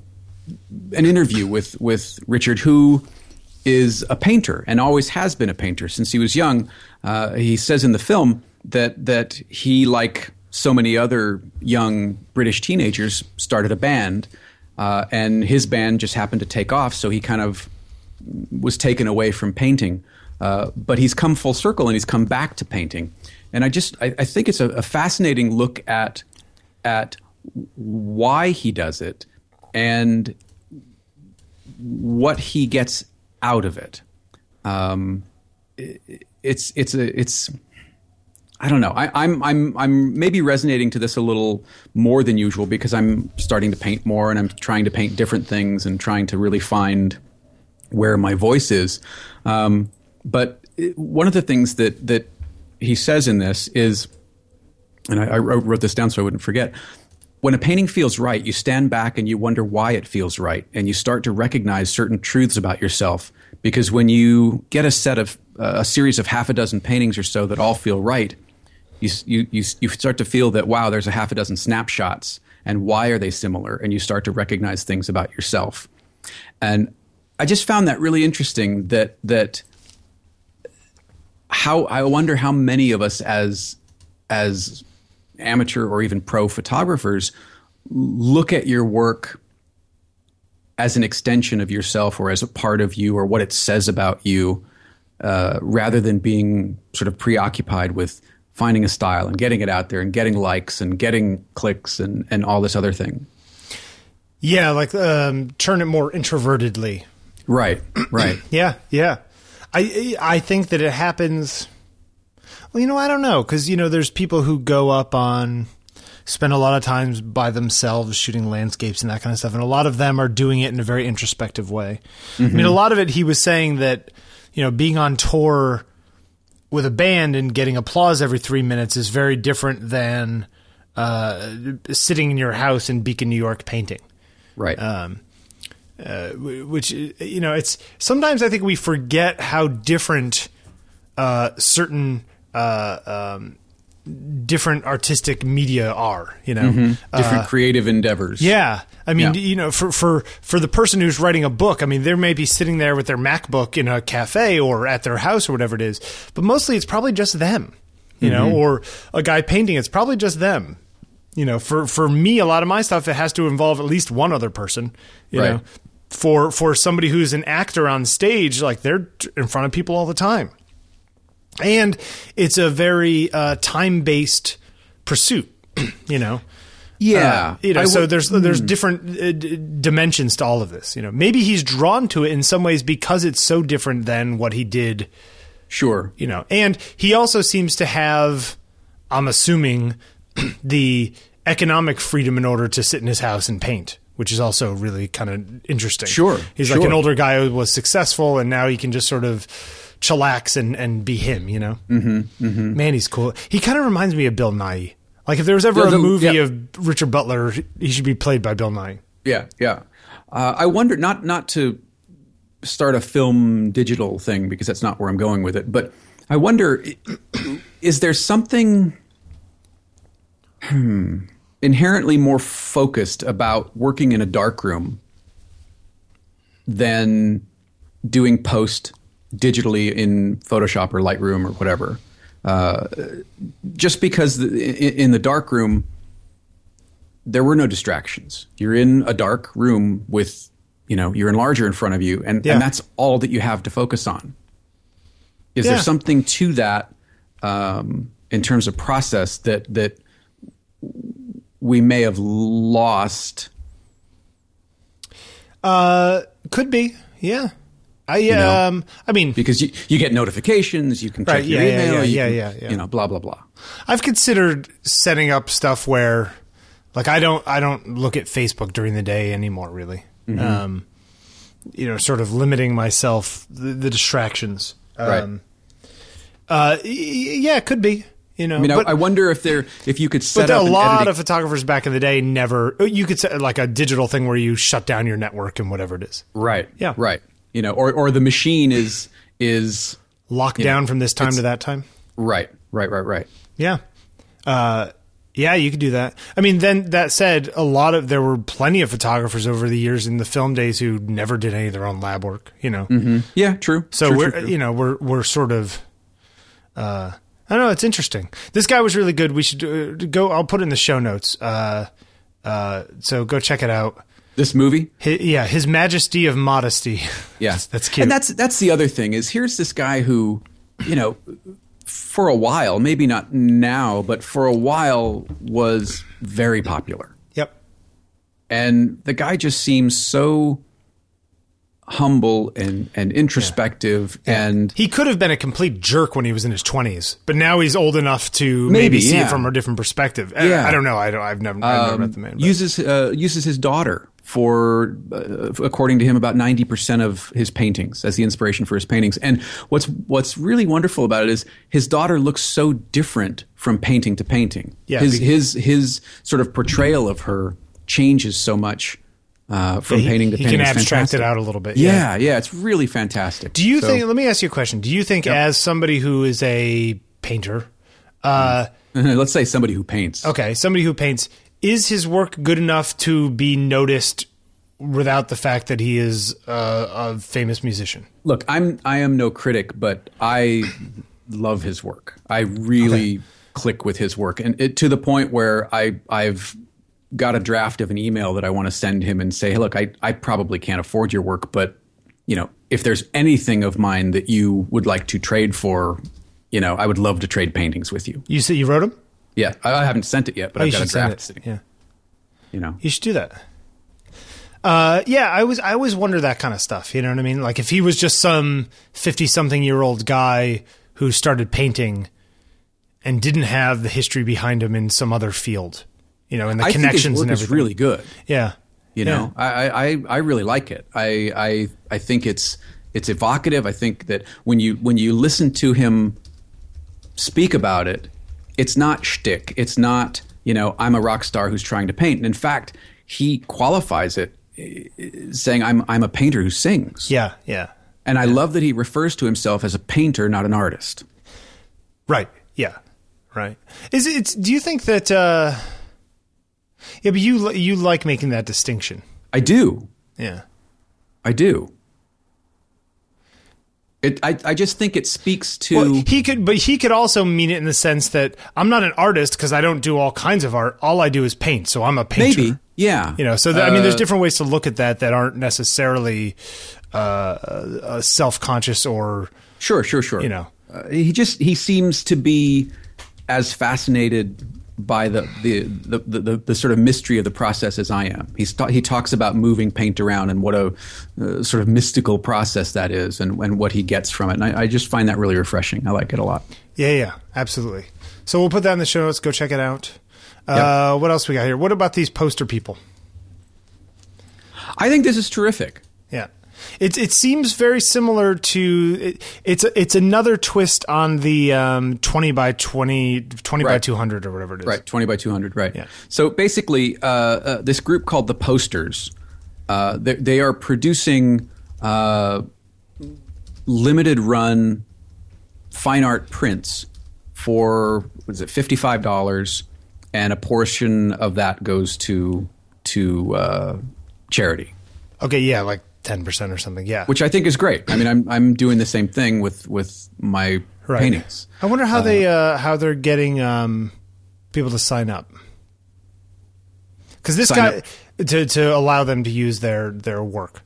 an interview with with Richard, who is a painter and always has been a painter since he was young. Uh, he says in the film that that he, like so many other young British teenagers, started a band, uh, and his band just happened to take off. So he kind of was taken away from painting. Uh, but he's come full circle and he's come back to painting. And I just I, I think it's a, a fascinating look at at why he does it and what he gets out of it. Um, it- it's it's a it's I don't know. I, I'm I'm I'm maybe resonating to this a little more than usual because I'm starting to paint more and I'm trying to paint different things and trying to really find where my voice is. Um, but one of the things that that he says in this is, and I, I wrote wrote this down so I wouldn't forget. When a painting feels right, you stand back and you wonder why it feels right, and you start to recognize certain truths about yourself. Because when you get a set of uh, a series of half a dozen paintings or so that all feel right, you, you, you, start to feel that, wow, there's a half a dozen snapshots, and why are they similar? And you start to recognize things about yourself. And I just found that really interesting that, that how, I wonder how many of us as, as amateur or even pro photographers look at your work as an extension of yourself or as a part of you or what it says about you uh, rather than being sort of preoccupied with finding a style and getting it out there and getting likes and getting clicks and, and all this other thing. Yeah, like um, turn it more introvertedly. Right, right. [clears throat] Yeah, yeah. I I think that it happens. Well, you know, I don't know because you know, there's people who go up on spend a lot of times by themselves shooting landscapes and that kind of stuff, and a lot of them are doing it in a very introspective way. I mean, a lot of it. He was saying that you know, being on tour with a band and getting applause every three minutes is very different than uh, sitting in your house in Beacon, New York, painting Right. um, uh, which you know it's sometimes I think we forget how different uh, certain uh, um, different artistic media are. You know, mm-hmm. uh, Different creative endeavors. yeah. I mean, Yeah. you know, for, for, for the person who's writing a book, I mean, they may be sitting there with their MacBook in a cafe or at their house or whatever it is, but mostly it's probably just them, you know, mm-hmm. or a guy painting, it's probably just them. You know, for, for me, a lot of my stuff, it has to involve at least one other person, you Right. know. For, for somebody who's an actor on stage, like they're in front of people all the time. And it's a very uh, time based pursuit. [clears throat] you know. Yeah, Uh, you know, I so there's there's different uh, d- dimensions to all of this. You know, maybe he's drawn to it in some ways because it's so different than what he did. sure. You know, and he also seems to have, I'm assuming, [clears throat] the economic freedom in order to sit in his house and paint, which is also really kind of interesting. Sure, he's like an older guy who was successful, and now he can just sort of chillax and and be him. You know, mm-hmm, mm-hmm. man, he's cool. He kind of reminds me of Bill Nighy. Like if there was ever Yeah, a movie yeah. of Richard Butler, he should be played by Bill Nighy. Yeah, yeah. Uh, I wonder not not to start a film digital thing because that's not where I'm going with it, but I wonder is there something hmm, inherently more focused about working in a dark room than doing post digitally in Photoshop or Lightroom or whatever? Uh, just because the, in, in the dark room there were no distractions. You're in a dark room with, you know, your enlarger in front of you, and, Yeah. and that's all that you have to focus on. Is Yeah. there something to that um, in terms of process that that we may have lost? Uh, could be, yeah. I know? um, I mean, Because you, you get notifications, you can check Right, your yeah, yeah, email, yeah, you, yeah, can- yeah, yeah. you know, blah blah blah. I've considered setting up stuff where, like, I don't, I don't look at Facebook during the day anymore. Really, Mm-hmm. um, you know, sort of limiting myself the, the distractions. Right. Um, uh, y- y- yeah, it could be. You know, I mean, but, I, I wonder if there if you could set but up a lot editing- of photographers back in the day never. You could set like a digital thing where you shut down your network and whatever it is, right, Yeah. right, you know, or or the machine is is lock down from this time to that time. right, right, right, right. Yeah. Uh, yeah, you could do that. I mean, then that said, a lot of there were plenty of photographers over the years in the film days who never did any of their own lab work. You know, Yeah, true. so True, we're true, true. you know we're we're sort of. Uh, I don't know. It's interesting. This guy was really good. We should uh, go. I'll put it in the show notes. Uh, uh, so go check it out. This movie. Hi yeah, His Majesty of Modesty. [laughs] Yeah, that's, that's cute. And that's that's the other thing is here's this guy who, you know, for a while, maybe not now, but for a while was very popular. yep. And the guy just seems so humble and and introspective and He could have been a complete jerk when he was in his twenties, but now he's old enough to maybe, Maybe, see yeah. it from a different perspective. I- Yeah. I, don't know. I don't. I've never. I've never um, met the man. but- uses uh, uses his daughter for, uh, according to him, about ninety percent of his paintings as the inspiration for his paintings. And what's what's really wonderful about it is his daughter looks so different from painting to painting. Yeah, his his his sort of portrayal of her changes so much uh, from he, painting to he painting. can It's abstract fantastic. it out a little bit. Yeah, yeah, it's really fantastic. Do you So- think? Let me ask you a question. Do you think, as somebody who is a painter, uh, [laughs] Let's say somebody who paints. okay, somebody who paints, is his work good enough to be noticed without the fact that he is uh, a famous musician? Look, I'm I am no critic, but I love his work. I really click with his work, and it, to the point where I I've got a draft of an email that I want to send him and say, hey, look, I I probably can't afford your work, but you know, if there's anything of mine that you would like to trade for, you know, I would love to trade paintings with you. You say you wrote him? Yeah, I, I haven't sent it yet, but Oh, I've got a send draft it. sitting. Yeah. You know, You should do that. Uh, yeah, I was. I always wonder that kind of stuff. You know what I mean? Like if he was just some fifty-something-year-old guy who started painting and didn't have the history behind him in some other field, you know, and the I connections and is everything. really good. yeah, You Yeah. know, I, I, I really like it. I, I, I think it's it's evocative. I think that when you when you listen to him speak about it, it's not shtick. It's not you know I'm a rock star who's trying to paint. And in fact, he qualifies it eh, saying I'm I'm a painter who sings. yeah, yeah. And I love that he refers to himself as a painter, not an artist. Right. Yeah. Right. Is it? Do you think that? Uh, yeah, but you you like making that distinction. I do. Yeah. I do. It, I, I just think it speaks to Well, he could, but he could also mean it in the sense that I'm not an artist because I don't do all kinds of art. All I do is paint, so I'm a painter. maybe, yeah. You know, so th- I mean, there's Uh, different ways to look at that that aren't necessarily uh, uh, self-conscious or Sure, sure, sure. you know. uh, he just he seems to be as fascinated by the the, the, the, the sort of mystery of the process as I am. He's ta- he talks about moving paint around and what a uh, sort of mystical process that is, and, and what he gets from it. And I, I just find that really refreshing. I like it a lot. Yeah, yeah, absolutely. So we'll put that in the show notes. Go check it out. Uh, What else we got here? What about these poster people? I think this is terrific. It it seems very similar to it, it's it's another twist on the um, 20 by 20 20 by Right. 200 or whatever it is. Right, 20 by 200, right. Yeah. So basically, uh, uh, this group called the Posters, uh, they, they are producing uh, limited run fine art prints for, what is it, $55, and a portion of that goes to, to uh, charity. Okay, yeah, like 10% or something. Yeah. Which I think is great. I mean, I'm I'm doing the same thing with with my Right. paintings. I wonder how they uh, how they're getting um, people to sign up. Cuz this guy up. to to allow them to use their their work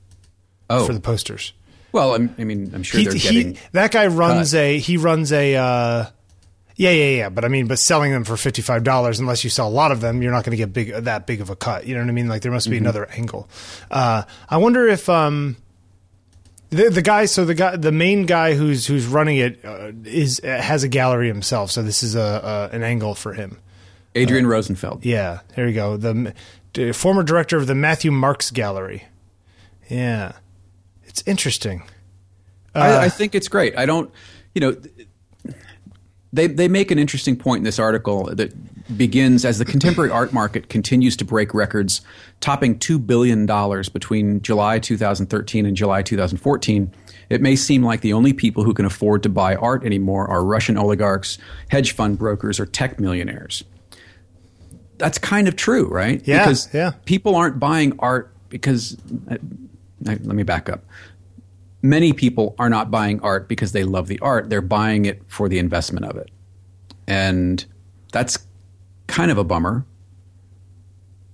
Oh, for the posters. well, I'm, I mean, I'm sure he, they're he- getting. that guy runs cut. a he runs a uh, yeah yeah yeah. But i mean but selling them for $55 unless you sell a lot of them you're not going to get big that big of a cut. You know what i mean? Like there must Mm-hmm. be another angle. Uh, i wonder if um the, the guy so the guy the main guy who's who's running it uh, is has a gallery himself so this is a, a an angle for him. Adrian Rosenfeld. yeah there you go. The, the former director of the matthew marks gallery. Yeah. It's interesting. I, I think it's great. I don't, you know, they they make an interesting point in this article that begins as the contemporary art market continues to break records, topping two billion dollars between July 2013 and July 2014. It may seem like the only people who can afford to buy art anymore are Russian oligarchs, hedge fund brokers, or tech millionaires. That's kind of true, right? Yeah, Because yeah. people aren't buying art because. uh, let me back up many people are not buying art because they love the art. They're buying it for the investment of it. And that's kind of a bummer.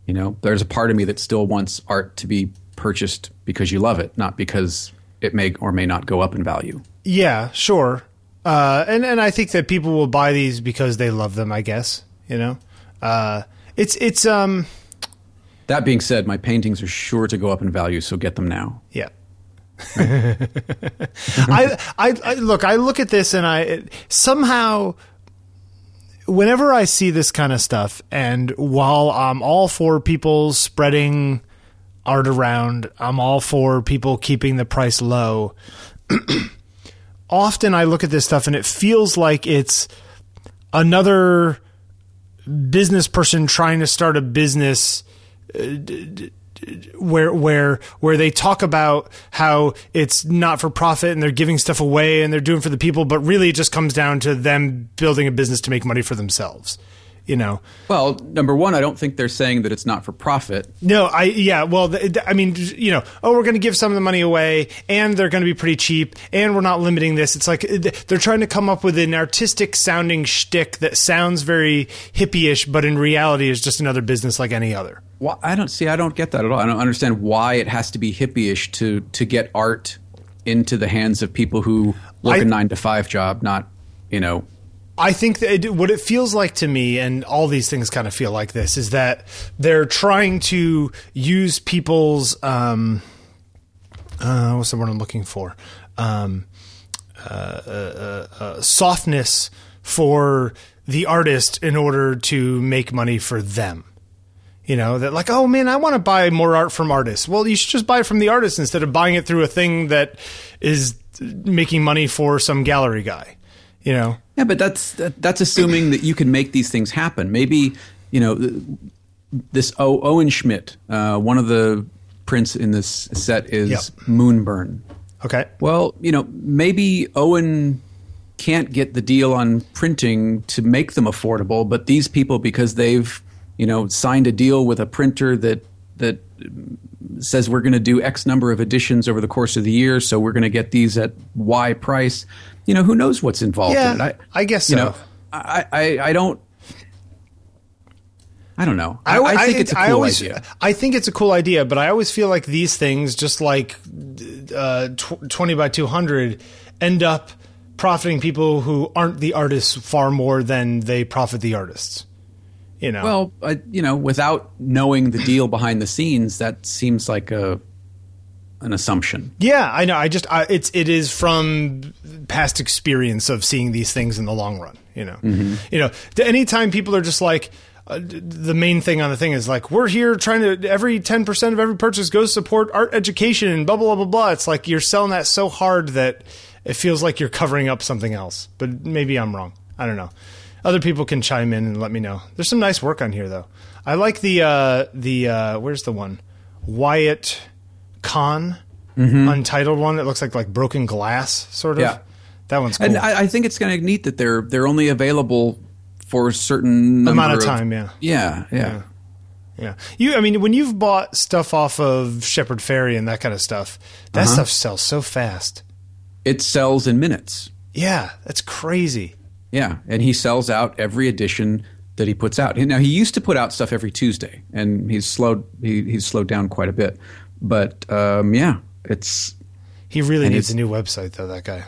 You know, there's a part of me that still wants art to be purchased because you love it, not because it may or may not go up in value. Yeah, sure. Uh, and and I think that people will buy these because they love them. I guess you know. Uh, it's it's um That being said, my paintings are sure to go up in value, so get them now. yeah. I, I I look. I look at this and I it, somehow. Whenever I see this kind of stuff, and while I'm all for people spreading art around, I'm all for people keeping the price low. [clears throat] often I look at this stuff and it feels like it's another business person trying to start a business uh, d- d- where where where they talk about how it's not for profit and they're giving stuff away and they're doing for the people but really it just comes down to them building a business to make money for themselves you know Well, number one, I don't think they're saying that it's not for profit. no, I yeah. Well, th- I mean, you know, oh, we're going to give some of the money away, and they're going to be pretty cheap, and we're not limiting this. It's like they're trying to come up with an artistic sounding shtick that sounds very hippie-ish, but in reality is just another business like any other. Well, I don't see. I don't get that at all. I don't understand why it has to be hippie-ish to to get art into the hands of people who work I- a nine to five job, not you know. I think that it, what it feels like to me, and all these things kind of feel like this, is that they're trying to use people's um, uh, what's the word I'm looking for? Um, uh, uh, uh, uh, softness for the artist in order to make money for them. You know, that like, oh man, I want to buy more art from artists. Well, you should just buy it from the artist instead of buying it through a thing that is making money for some gallery guy. You know, Yeah, but that's that, that's assuming that you can make these things happen. Maybe you know this o- Owen Schmidt. Uh, one of the prints in this set is Yep. Moonburn. okay. Well, you know, maybe Owen can't get the deal on printing to make them affordable, but these people, because they've, you know, signed a deal with a printer that that says we're going to do X number of editions over the course of the year, so we're going to get these at Y price. You know, who knows what's involved Yeah, in it? I guess you so. know, I, I, I don't. I don't know. I, I think it's a cool I always, idea. I think it's a cool idea, but I always feel like these things, just like uh, tw- twenty by two hundred, end up profiting people who aren't the artists far more than they profit the artists. You know. Well, uh, you know, without knowing the deal behind the scenes, that seems like a an assumption. Yeah, I know. I just I, it's it is from past experience of seeing these things in the long run. You know, you know. Anytime people are just like. Uh, the main thing on the thing is like we're here trying to every 10% of every purchase goes to support art education and blah blah blah blah blah it's like you're selling that so hard that it feels like you're covering up something else but maybe i'm wrong i don't know other people can chime in and let me know there's some nice work on here though i like the uh the uh where's the one wyatt Kahn untitled one that looks like like broken glass sort of. Yeah. That one's cool. And I, I think it's kind of neat that they're they're only available for a certain Amount of time, yeah. yeah, yeah. yeah. You I mean when you've bought stuff off of Shepard Fairey and that kind of stuff, that Uh-huh. stuff sells so fast. It sells in minutes. Yeah, that's crazy. Yeah, and he sells out every edition that he puts out. Now he used to put out stuff every Tuesday, and he's slowed he, he's slowed down quite a bit. But um, yeah, it's He really needs a new website though, that guy.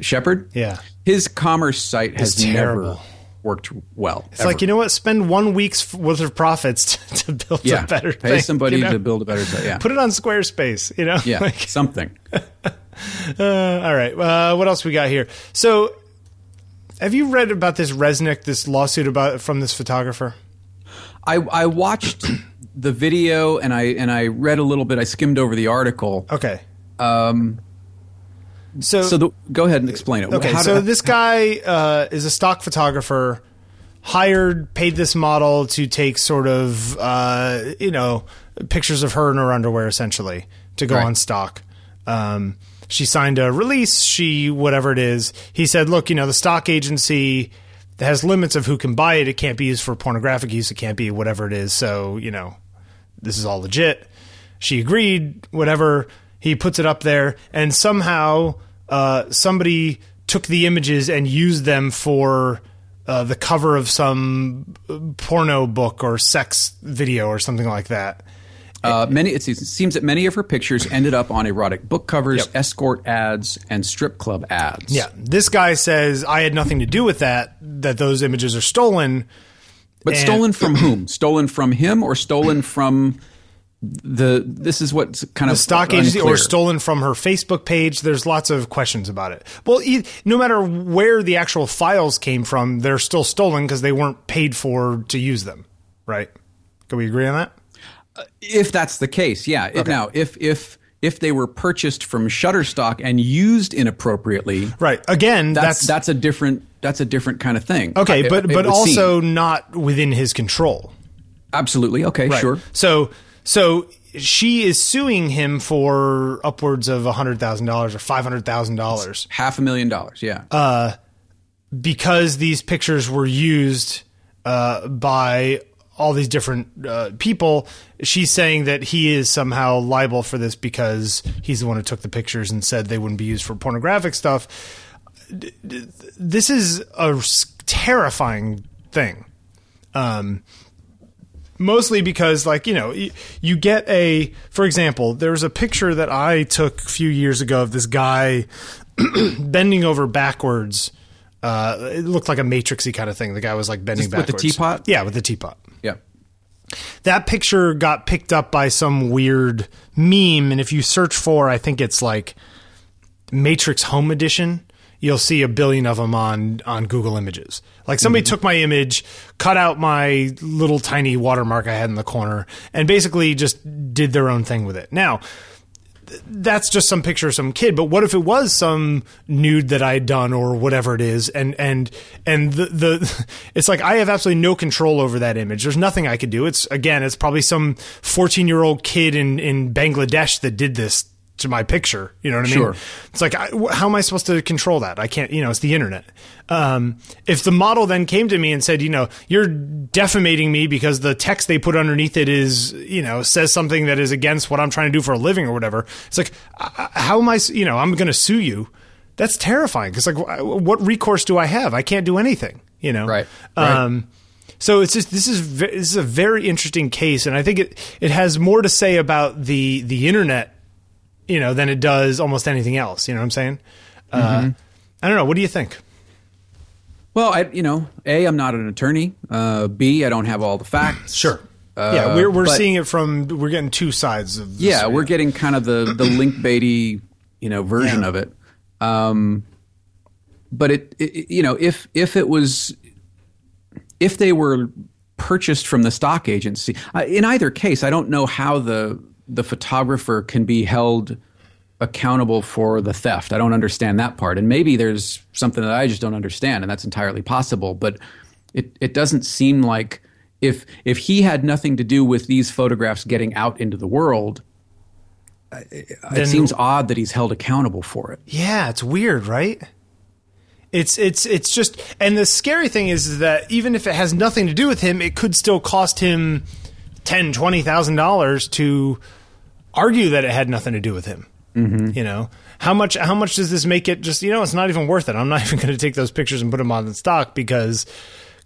Shepard. Yeah. his commerce site has never worked well. It's like, you know what? Spend one week's worth of profits [laughs] to, to build yeah, a better pay thing, somebody you know? to build a better site. Yeah, Put it on Squarespace, you know? yeah, [laughs] Like, something. [laughs] Uh, all right. Uh, what else we got here? So, have you read about this Resnick, this lawsuit about from this photographer? I I watched the video and I and I read a little bit. I skimmed over the article. Okay. Um, So, so the, go ahead and explain it. okay. How so this guy uh, is a stock photographer, hired, paid this model to take sort of, uh, you know, pictures of her in her underwear, essentially, to go Right. on stock. Um, she signed a release. She whatever it is. He said, "Look, you know, the stock agency." has limits of who can buy it. It can't be used for pornographic use. It can't be whatever it is. So, you know, this is all legit. She agreed, whatever. He puts it up there, and somehow uh, somebody took the images and used them for uh, the cover of some uh, porno book or sex video or something like that. Uh, many it seems- it seems that many of her pictures ended up on erotic book covers, Yep. escort ads, and strip club ads. Yeah, this guy says I had nothing to do with that. That those images are stolen. but And- stolen from whom? Stolen from him or stolen from the? This is what's kind the of stock agency unclear. or stolen from her Facebook page. There's lots of questions about it. Well, e- no matter where the actual files came from, they're still stolen because they weren't paid for to use them. Right? Can we agree on that? Uh, if that's the case, yeah. If, now, if if if they were purchased from Shutterstock and used inappropriately, Right. Again, that's that's, that's, a different that's a different kind of thing. okay, It- but it but also seem. not within his control. absolutely okay, Right. sure. So so she is suing him for upwards of hundred thousand dollars or five hundred thousand dollars Half a million dollars, yeah. Uh, because these pictures were used uh, by all these different uh, people. She's saying that he is somehow liable for this because he's the one who took the pictures and said they wouldn't be used for pornographic stuff. This is a terrifying thing. Um, mostly because like you know you, get a for example there was a picture that i took a few years ago of this guy [clears throat] bending over backwards. Uh, it looked like a matrixy kind of thing. The guy was like bending Just with the teapot? yeah with the teapot. Yeah. that picture got picked up by some weird meme and if you search for i think it's like matrix home edition you'll see a billion of them on on google images. Like somebody mm-hmm. took my image cut out my little tiny watermark i had in the corner and basically just did their own thing with it. Now th- that's just some picture of some kid but what if it was some nude that i had done or whatever it is and and and the the [laughs] it's like i have absolutely no control over that image. There's nothing i could do. It's again it's probably some 14 year old kid in in bangladesh that did this to my picture you know what i mean? Sure. it's like I, how am i supposed to control that? I can't you know it's the internet. Um, if the model then came to me and said you know you're defamating me because the text they put underneath it is you know says something that is against what i'm trying to do for a living or whatever it's like how am I, you know i'm going to sue you? That's terrifying because like what recourse do i have? I can't do anything you know? Right, right. um so it's just this is this is a very interesting case and i think it it has more to say about the the internet you know, than it does almost anything else. You know what I'm saying? Uh, I don't know. What do you think? Well, I you know, a I'm not an attorney. Uh, B I don't have all the facts. Sure. yeah, we're we're but- seeing it from we're getting two sides of. This, Yeah, we're getting kind of the the [clears throat] link baity you know version Yeah. of it. Um, but it, it you know if if it was if they were purchased from the stock agency uh, in either case I don't know how the the photographer can be held accountable for the theft. I don't understand that part. And maybe there's something that I just don't understand and that's entirely possible, but it it doesn't seem like if if he had nothing to do with these photographs getting out into the world, it Then- seems odd that he's held accountable for it. Yeah, it's weird, right? It's it's it's just and the scary thing is, is that even if it has nothing to do with him, it could still cost him ten, twenty thousand dollars to argue that it had nothing to do with him. Mm-hmm. You know how much how much does this make it? Just you know, it's not even worth it. I'm not [laughs] even going to take those pictures and put them on the stock because,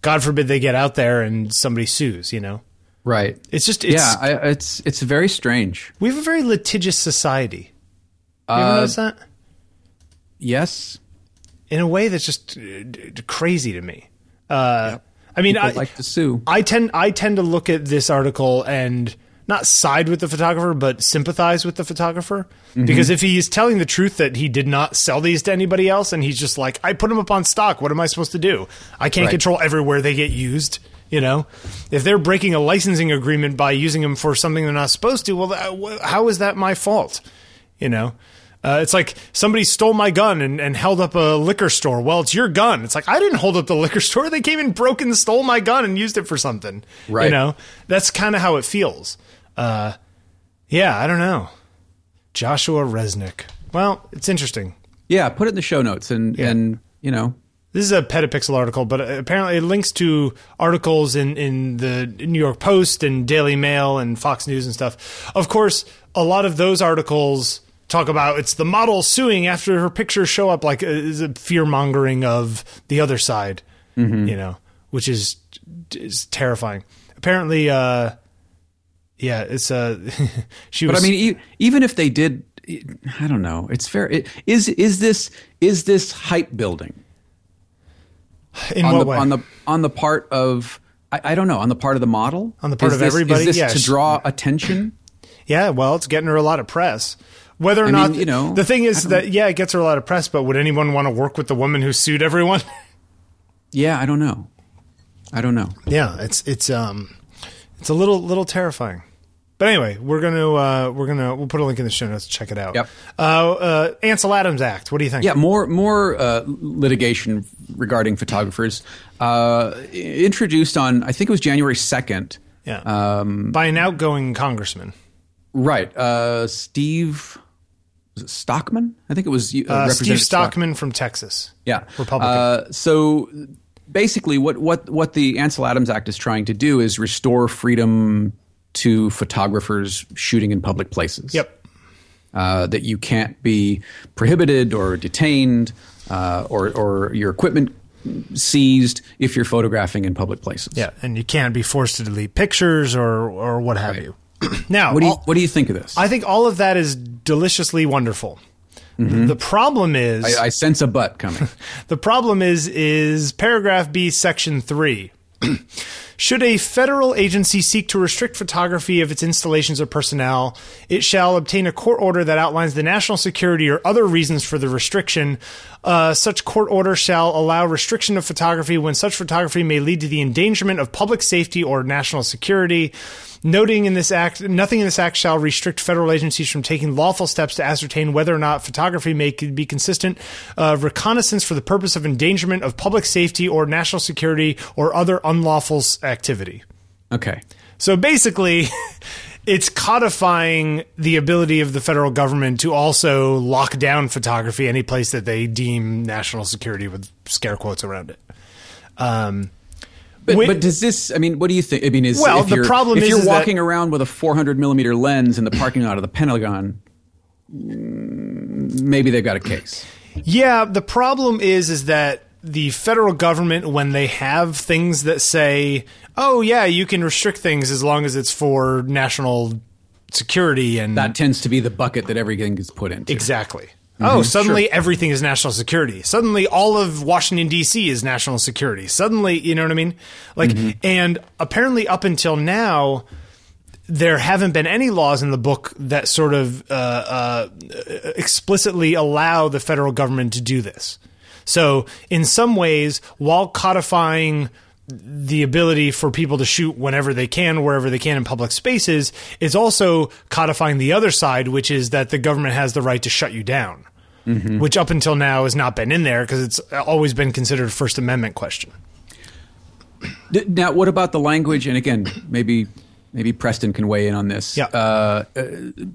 God forbid, they get out there and somebody sues. You know, Right. it's just it's, yeah, I, it's it's very strange. we have a very litigious society. You ever Uh, notice that? Yes, in a way that's just uh, crazy to me. Uh, I mean, people I, like to sue. I tend I tend to look at this article and not side with the photographer, but sympathize with the photographer Mm-hmm. because if he's telling the truth that he did not sell these to anybody else, and he's just like, I put them up on stock. What am I supposed to do? I can't Right. control everywhere they get used. You know, if they're breaking a licensing agreement by using them for something they're not supposed to, well, how is that my fault? You know, uh, it's like somebody stole my gun and, and held up a liquor store. Well, it's your gun. It's like I didn't hold up the [laughs] liquor store. They came and broke and stole my gun and used it for something. Right. You know, that's kind of how it feels. Uh, yeah, I don't know. Joshua Resnick. Well, it's interesting. Yeah, put it in the show notes and and you know This is a Petapixel article, but apparently it links to articles in, in the New York Post and Daily Mail and Fox News and stuff. Of course, a lot of those articles talk about it's the model suing after her pictures show up, like uh, is a fear mongering of the other side, you know, which is is terrifying. Apparently, uh, yeah, it's uh, [laughs] she But. I mean, e- even if they did, I don't know. It's fair. It, is is this is this hype building in on what the way? on the on the part of I, I don't know on the part of the model On the part Is of this- everybody? Is this Yeah, to draw attention? Yeah, well, it's getting her a lot of press. Whether or I not mean, you know, the thing is that yeah, it gets her a lot of press. But would anyone want to work with the woman who sued everyone? [laughs] Yeah, I don't know. I don't know. yeah, it's it's um, it's a little little terrifying. But anyway, we're gonna uh, we're gonna we'll put a link in the show notes. Check it out. Yep. Uh, uh, Ansel Adams Act. What do you think? Yeah, more more uh, litigation regarding photographers uh, introduced on I think it was January second. Yeah. Um, By an outgoing congressman. right, uh, Steve was it Stockman. I think it was uh, Uh, Representative Steve Stock- Stockman from Texas. Yeah, Republican. Uh, so basically, what what what the Ansel Adams Act is trying to do is restore freedom to photographers shooting in public places. Yep. Uh, that you can't be prohibited or detained uh, or or your equipment seized if you're photographing in public places. Yeah, and you can't be forced to delete pictures or or what have you. [clears throat] now, What do you all- what do you think of this? I think all of that is deliciously wonderful. The problem is I, I sense a butt coming. [laughs] the problem is is paragraph B section 3. [clears throat] Should a federal agency seek to restrict photography of its installations or personnel, it shall obtain a court order that outlines the national security or other reasons for the restriction. Uh, such court order shall allow restriction of photography when such photography may lead to the endangerment of public safety or national security. Noting in this act, nothing in this act shall restrict federal agencies from taking lawful steps to ascertain whether or not photography may be consistent uh, reconnaissance for the purpose of endangerment of public safety or national security or other unlawful activity. Okay. So basically, [laughs] it's codifying the ability of the federal government to also lock down photography any place that they deem national security with scare quotes around it. Um, But, Wait- but does this? I mean, what do you think? I mean, is Well, if the you're, problem if is- you're is that- walking around with a 400 millimeter lens in the parking lot of the Pentagon, mm, maybe they've got a case. Yeah, the problem is is that the federal government when they have things that say, "Oh yeah, you can restrict things as long as it's for national security and That tends to be the bucket that everything gets put into. exactly." Oh, suddenly everything is national security. Suddenly all of Washington D.C. is national security. Suddenly, you know what I mean? Like, and apparently up until now, there haven't been any laws in the book that sort of uh, uh, explicitly allow the federal government to do this. So, in some ways, while codifying the ability for people to shoot whenever they can, wherever they can in public spaces, it's also codifying the other side, which is that the government has the right to shut you down, which up until now has not been in there because it's always been considered a First Amendment question. Now, what about the language? And again, maybe maybe Preston can weigh in on this. Yeah. Uh, uh,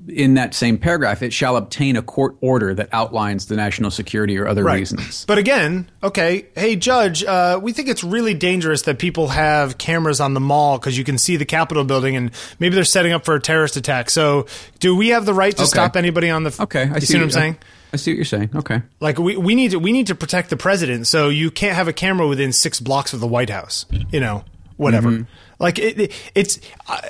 in that same paragraph, it shall obtain a court order that outlines the national security or other reasons. But again, okay, hey judge, uh, we think it's really dangerous that people have cameras on the mall because you can see the Capitol building and maybe they're setting up for a terrorist attack. So, do we have the right to Okay. stop anybody on the? Okay, I you see, what I'm saying. I see what you're saying. Okay. Like we, we need to we need to protect the president, so you can't have a camera within six blocks of the White House. You know, whatever. Mm-hmm. Like it, it- it's uh,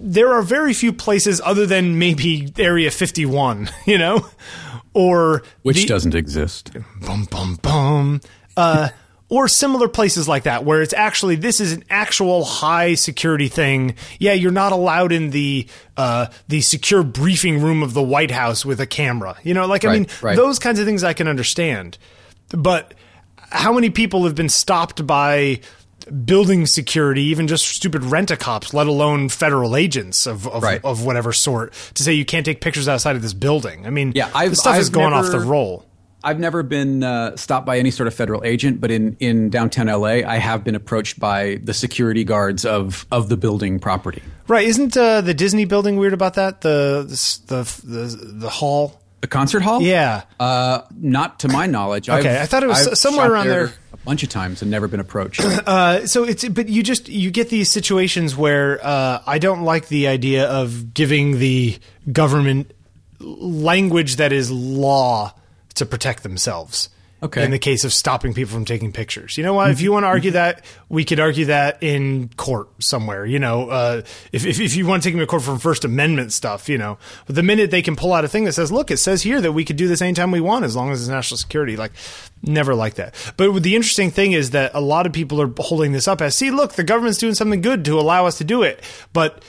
there are very few places other than maybe Area 51. [laughs] You know, or Which the- doesn't exist. bum bum bum uh or similar places like that where it's actually this is an actual high security thing yeah you're not allowed in the uh the secure briefing room of the white house with a camera you know like i Right, mean right. those kinds of things i can understand but how many people have been stopped by building security, even just stupid rent a cops, let alone federal agents of of, Right. of whatever sort, to say you can't take pictures outside of this building? I mean, Yeah, I've- this stuff is I've going off the roll. I've never been uh, stopped by any sort of federal agent, but in, in downtown LA, I have been approached by the security guards of, of the building property. Right? Isn't uh, the Disney building weird about that? The the the, the hall. The concert hall? Yeah. Uh, not to my knowledge. Okay, I've- I thought it was I've somewhere around there. a bunch of times and never been approached. [clears throat] Uh, so it's but you just you get these situations where uh, I don't like the idea of giving the government language that is law to protect themselves. Okay. In the case of stopping people from taking pictures, you know what? If you want to argue that, we could argue that in court somewhere. You know, uh, if, if if you want to take them to court for First Amendment stuff, you know, but the minute they can pull out a thing that says, "Look, it says here that we could do this anytime we want, as long as it's national security," like, never like that. But the interesting thing is that a lot of people are holding this up as, "See, look, the government's doing something good to allow us to do it," but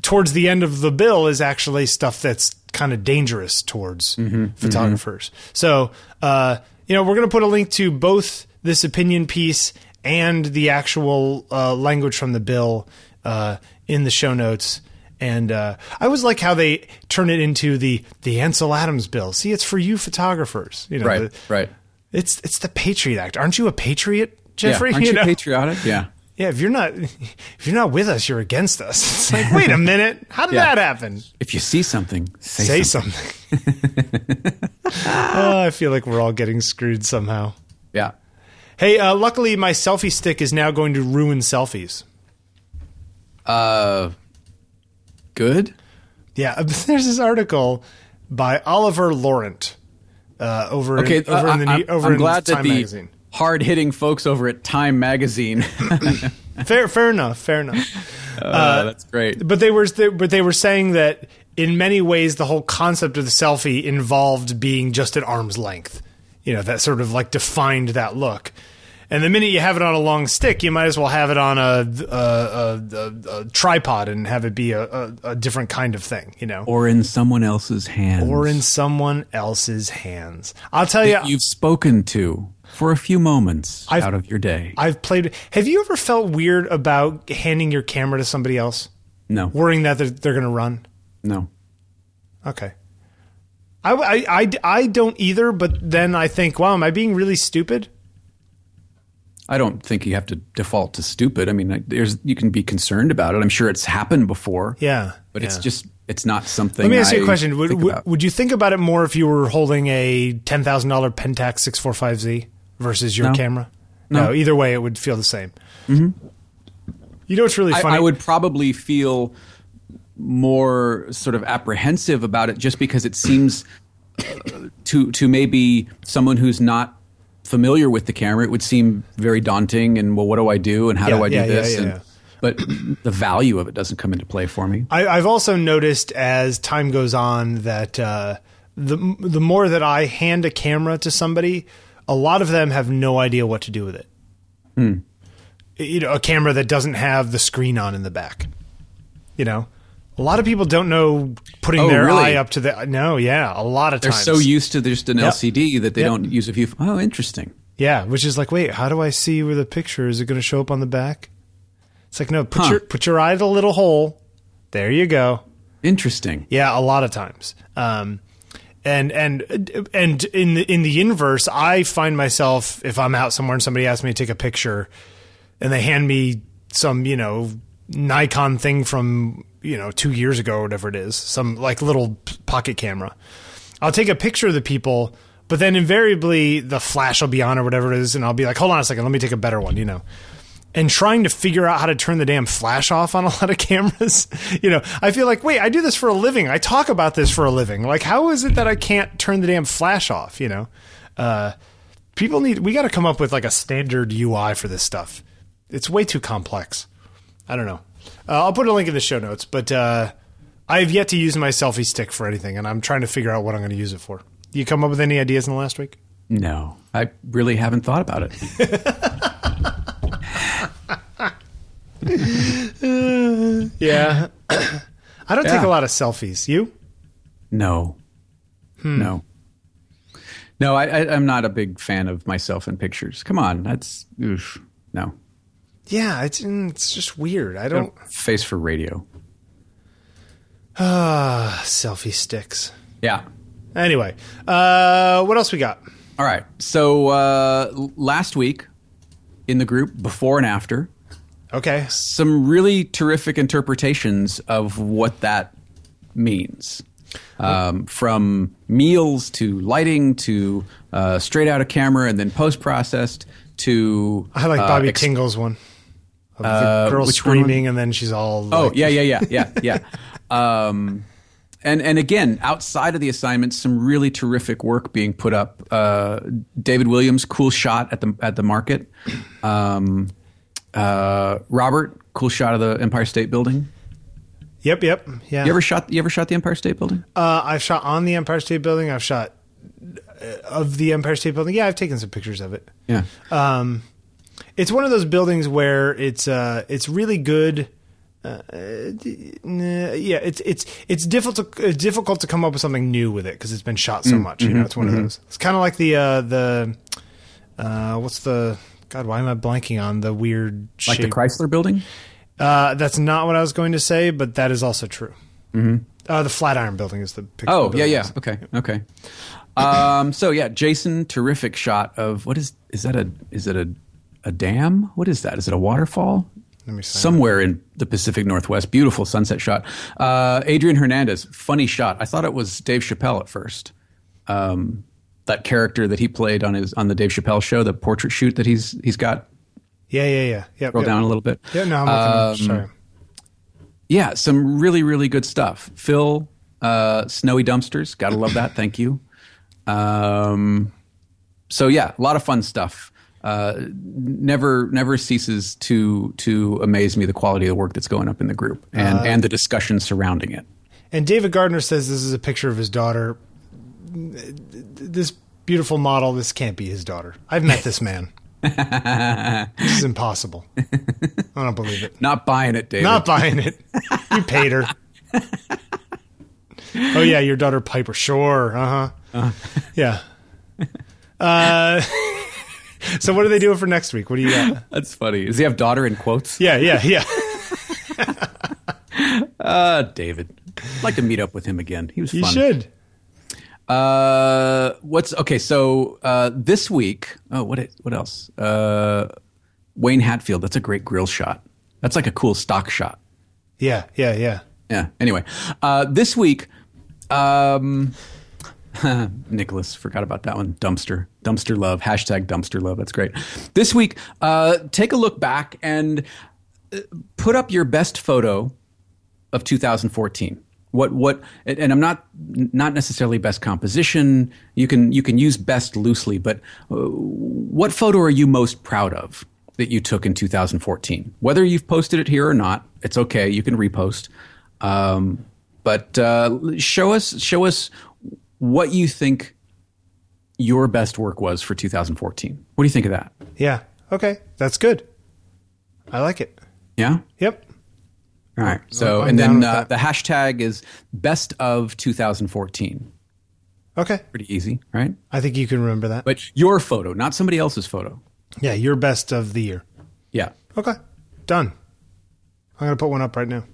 towards the end of the bill is actually stuff that's kind of dangerous towards photographers. So, uh, you know, we're going to put a link to both this opinion piece and the actual uh, language from the bill uh, in the show notes. And uh, I always like how they turn it into the the Ansel Adams bill. See, it's for you photographers. You know, right, the- right. It's it's the Patriot Act. Aren't you a patriot, Jeffery? yeah. Aren't [laughs] you know? patriotic? Yeah. Yeah, if you're not [laughs] if you're not with us, you're against us. [laughs] It's like, wait a [laughs] minute, how did Yeah. that happen? If you see something, say, Say something. something. oh, I feel like we're all getting screwed somehow. Yeah. Hey, uh, luckily my selfie stick is now going to ruin selfies. Uh, good. Yeah, there's this article by Oliver Laurent uh, over Okay. in, over uh, in the I, New- over I'm in glad that Time the magazine. Hard-hitting folks over at Time Magazine. [laughs] Fair, fair enough. Fair enough. uh, [laughs] that's great. but they were they, but they were saying that in many ways the whole concept of the selfie involved being just at arm's length you know that sort of like defined that look and the minute you have it on a long stick you might as well have it on a a, a, a, tripod and have it be a, different kind of thing you know Or in someone else's hands. or in someone else's hands i'll tell you you've spoken to for a few moments I've- out of your day. i've played have you ever felt weird about handing your camera to somebody else no, worrying that they're, they're going to run no. Okay. I, I, I, I don't either, but then I think, wow, am I being really stupid? I don't think you have to default to stupid. I mean, there's you can be concerned about it. I'm sure it's happened before. Yeah. but it's just it's not something. Let me ask you a question. Would, would, would you think about it more if you were holding a $10,000 Pentax 645Z versus your No. camera? No. Either way, it would feel the same. Mm-hmm. You know what's really I, funny? I would probably feel more sort of apprehensive about it just because it seems [coughs] to to maybe someone who's not familiar with the camera it would seem very daunting and well what do I do and how Yeah, do I do yeah, this yeah, and but the value of it doesn't come into play for me. I, I've also noticed as time goes on that uh, the the more that I hand a camera to somebody, a lot of them have no idea what to do with it. You know, a camera that doesn't have the screen on in the back. You know, a lot of people don't know putting Oh, their really? eye up to the. No, yeah, a lot of They're times so used to just an Yep. LCD that they Yep. don't use a view. Oh, interesting. Yeah, which is like, wait, how do I see where the picture is? It going to show up on the back? It's like, no, put Huh. your put your eye at the little hole. There you go. Interesting. Yeah, a lot of times. Um, and and and in the in the inverse, I find myself if I'm out somewhere and somebody asks me to take a picture, and they hand me some you know Nikon thing from you know two years ago or whatever it is, some like little pocket camera. I'll take a picture of the people, but then invariably the flash will be on or whatever it is, and I'll be like, hold on a second, let me take a better one, you know. And trying to figure out how to turn the damn flash off on a [laughs] lot of cameras, you know, I feel like, wait, I do this for a living. I talk about this for a living. Like, how is it that I can't turn the damn flash off? You know, uh, people need. We got to come up with like a standard UI for this stuff. It's way too complex. I don't know. Uh, I'll put a link in the show notes, but uh, I have yet to use my selfie stick for anything, and I'm trying to figure out what I'm going to use it for. You come up with any ideas in the last week? No, I really haven't thought about it. [laughs] [laughs] Yeah. [coughs] I don't take a lot of selfies. You? No, no, no. I, I, I'm not a big fan of myself in pictures. Come on, that's oof, no. Yeah, it's mm, it's just weird. I don't Face for radio. ah selfie sticks. Yeah. Anyway, uh, what else we got? All right. So uh, last week in the group, before and after, Okay, some really terrific interpretations of what that means. Um, from meals to lighting to uh, straight out of camera and then post processed to I like uh, Bobby ex- Tingle's one. Of the Uh, girl which one? screaming, and then she's all Oh like- yeah, yeah, yeah, yeah, [laughs] yeah. um, and and again, outside of the assignments, some really terrific work being put up. Uh, David Williams, cool shot at the at the market. Um, uh, Robert, cool shot of the Empire State Building. Yep, yep, yeah. You ever shot? You ever shot the Empire State Building? Uh, I've shot on the Empire State Building. I've shot uh, of the Empire State Building. Yeah, I've taken some pictures of it. Yeah. Um, it's one of those buildings where it's uh, it's really good. Uh, yeah, it's it's it's difficult to, it's difficult to come up with something new with it because it's been shot Mm, so much. You know, it's one mm-hmm. of those. It's kind of like the uh, the uh, what's the God? Why am I blanking on the weird like the? Chrysler Building. Uh, that's not what I was going to say, but that is also true. Mm-hmm. Uh, the Flatiron Building is the picture. Oh yeah, yeah. Okay, okay. Um, so yeah, Jason, terrific shot of what is is that a is it a a dam? What is that? Is it a waterfall? Let me see. Somewhere in the Pacific Northwest, beautiful sunset shot. Uh, Adrian Hernandez, funny shot. I thought it was Dave Chappelle at first. Um, that character that he played on his on the Dave Chappelle show, the portrait shoot that he's he's got. Yeah, yeah, yeah. yeah Roll yeah. down a little bit. Yeah, no, I'm. Um, sorry. Yeah, some really, really good stuff. Phil, uh, Snowy Dumpsters, gotta love that. Thank you. Um, so yeah, a lot of fun stuff. Uh, never, never ceases to to amaze me the quality of the work that's going up in the group and and the discussion surrounding it. And David Gardner says this is a picture of his daughter. This beautiful model. This can't be his daughter. I've met this man. [laughs] this is impossible. I don't believe it. Not buying it, David. Not buying it. You paid her. [laughs] oh yeah, your daughter Piper. Sure. Uh huh. Yeah. Uh, [laughs] so what are they doing for next week? What do you got? [laughs] that's funny. Does he have daughter in quotes? Yeah, yeah, yeah. [laughs] [laughs] Uh, David. I'd like to meet up with him again. He was You should. Uh, what's okay? So uh, this week, oh, what what else? Uh, Wayne Hatfield. That's a great grill shot. That's like a cool stock shot. Yeah, yeah, yeah. Yeah. Anyway, uh, this week, um, [laughs] Nicholas forgot about that one. Dumpster, dumpster love. Hashtag dumpster love. That's great. This week, uh, take a look back and uh, put up your best photo of 2014. What what? And I'm not not necessarily best composition. You can you can use best loosely, but uh, what photo are you most proud of that you took in 2014? Whether you've posted it here or not, it's okay. You can repost. Um, but uh, show us show us what you think your best work was for 2014. What do you think of that? Yeah. Okay. That's good. I like it. Yeah. Yep. All right. So, I'm and then uh, the hashtag is best of 2014. Okay. Pretty easy, right? I think you can remember that. But your photo, not somebody else's photo. yeah, your best of the year. Yeah. Okay. Done. I'm going to put one up right now.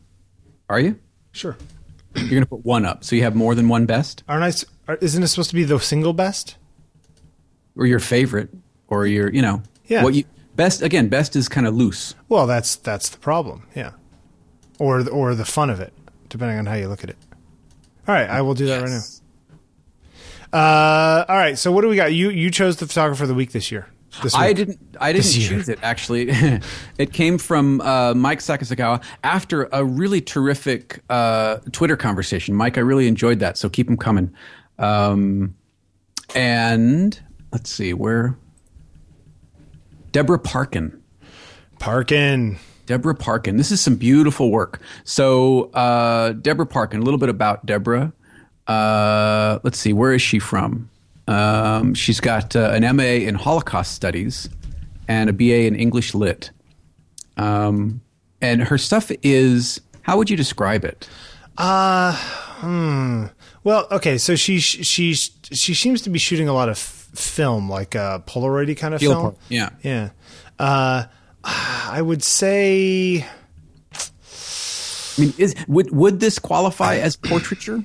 Are you? Sure. You're going to put one up. So you have more than one best Aren't I? Isn't it supposed to be the single best? or your favorite or your, you know, Yeah. what you best again, best is kind of loose. Well, that's that's the problem. Yeah. Or the- or the fun of it, depending on how you look at it. All right, I will do that right now. Uh, all right. So what do we got? You you chose the photographer of the week this year. This I week. didn't. I didn't choose it. Actually, [laughs] it came from uh, Mike Sakasegawa after a really terrific uh, Twitter conversation. Mike, I really enjoyed that. So keep them coming. Um, and let's see where Deborah Parkin. Parkin. Deborah Parkin. This is some beautiful work. So, uh, Deborah Parkin, a little bit about Deborah. Uh, let's see, where is she from? Um, she's got uh, an MA in Holocaust Studies and a BA in English Lit. Um, and her stuff is, how would you describe it? Well, okay. So she she she seems to be shooting a lot of f- film, like a Polaroid kind of Feel film. part- yeah. Yeah. Uh, I would say. I mean, is, would, would this qualify as portraiture?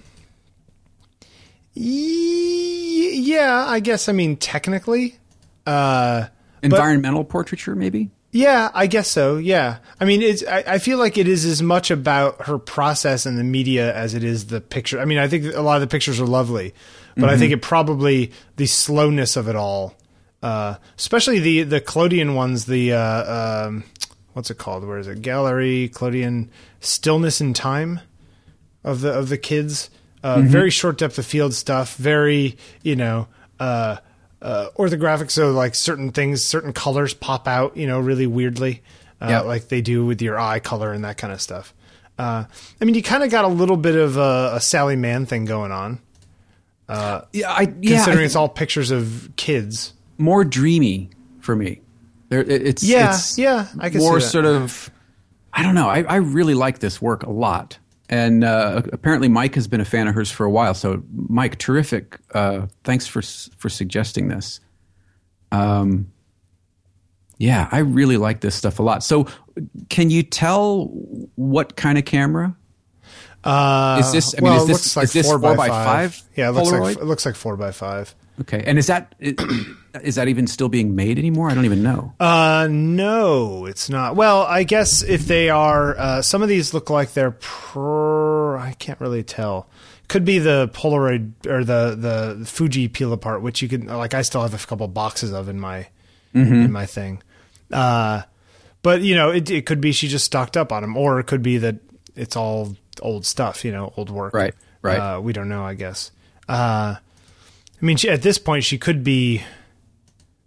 Yeah, I guess. I mean, technically. Uh, Environmental portraiture, maybe? Yeah, I guess so. Yeah, I mean, it's. I, I feel like it is as much about her process and the media as it is the picture. I mean, I think a lot of the pictures are lovely, but I think it probably the slowness of it all, uh, especially the the collodion ones. The uh, um, what's it called? Where is it? Gallery Collodion Stillness in Time of the of the kids. Uh, Very short depth of field stuff. Very you know uh, uh, orthochromatic. So like certain things, certain colors pop out. You know, really weirdly, uh, Yeah. like they do with your eye color and that kind of stuff. Uh, I mean, you kind of got a little bit of a, a Sally Mann thing going on, Yeah, I, yeah, considering I- it's all pictures of kids. more dreamy for me. There, it- it's Yeah, it's yeah, I can more sort of. I don't know. I, I really like this work a lot, and uh, apparently Mike has been a fan of hers for a while. So, Mike, terrific. Uh, thanks for for suggesting this. Um, yeah, I really like this stuff a lot. So, can you tell what kind of camera? Uh, Is this- I mean, well, is it this- looks like is this four, four by by five. five Yeah, it looks Polaroid? like it looks like four by five. Okay, and is that [clears throat] is that even still being made anymore? I don't even know. Uh, no, it's not. Well, I guess if they are, uh, some of these look like they're. Pr- I can't really tell. Could be the Polaroid or the the Fuji peel apart, which you can like. I still have a couple boxes of in my Mm-hmm. in my thing. Uh, but you know, it it could be she just stocked up on them, or it could be that it's all old stuff. You know, old work. Right, right. Uh, we don't know. I guess. Uh, I mean, she, at this point, she could be.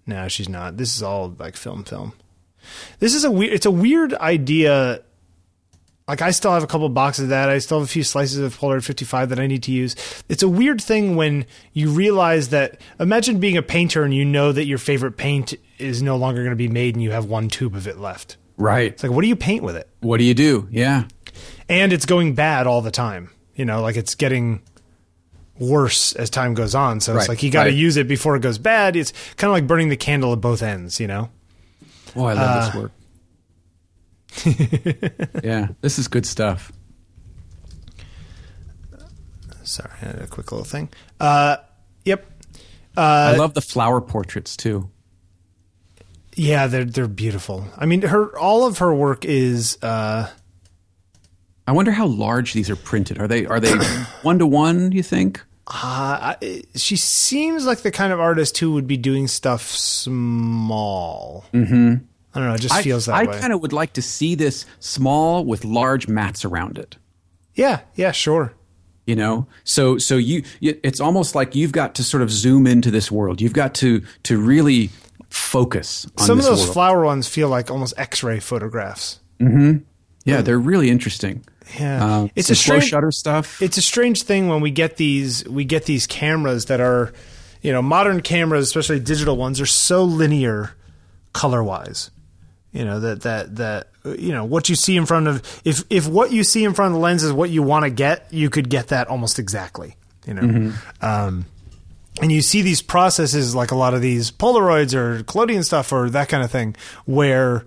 No, she's not. This is all like film, film. This is a weird. It's a weird idea. Like I still have a couple boxes of that. I still have a few slices of Polaroid 55 that I need to use. It's a weird thing when you realize that. Imagine being a painter and you know that your favorite paint is no longer going to be made, and you have one tube of it left. Right. It's like, what do you paint with it? What do you do? Yeah. and it's going bad all the time. You know, like it's getting worse as time goes on. So it's like you got to right. use it before it goes bad. It's kind of like burning the candle at both ends. You know. Oh, I love this work. [laughs] yeah, this is good stuff. Sorry, I had a quick little thing. Uh, yep. I love the flower portraits too. Yeah, they're they're beautiful. I mean, her all of her work is. Uh, I wonder how large these are printed. Are they are they one to one? You think? uh, I- she seems like the kind of artist who would be doing stuff small. Mm-hmm. I don't know. It just feels that I, way. I kind of would like to see this small with large mats around it. yeah. Yeah. Sure. You know, so so you it's almost like you've got to sort of zoom into this world. You've got to to really focus on Some of those world. flower ones feel like almost X-ray photographs. Yeah, they're really interesting. Yeah, Uh, it's a slow strange shutter stuff. It's a strange thing when we get these we get these cameras that are, you know, modern cameras, especially digital ones, are so linear color wise. You know that that that you know what you see in front of if if what you see in front of the lens is what you want to get, you could get that almost exactly. You know. Um, and you see these processes like a lot of these Polaroids or collodion stuff or that kind of thing, where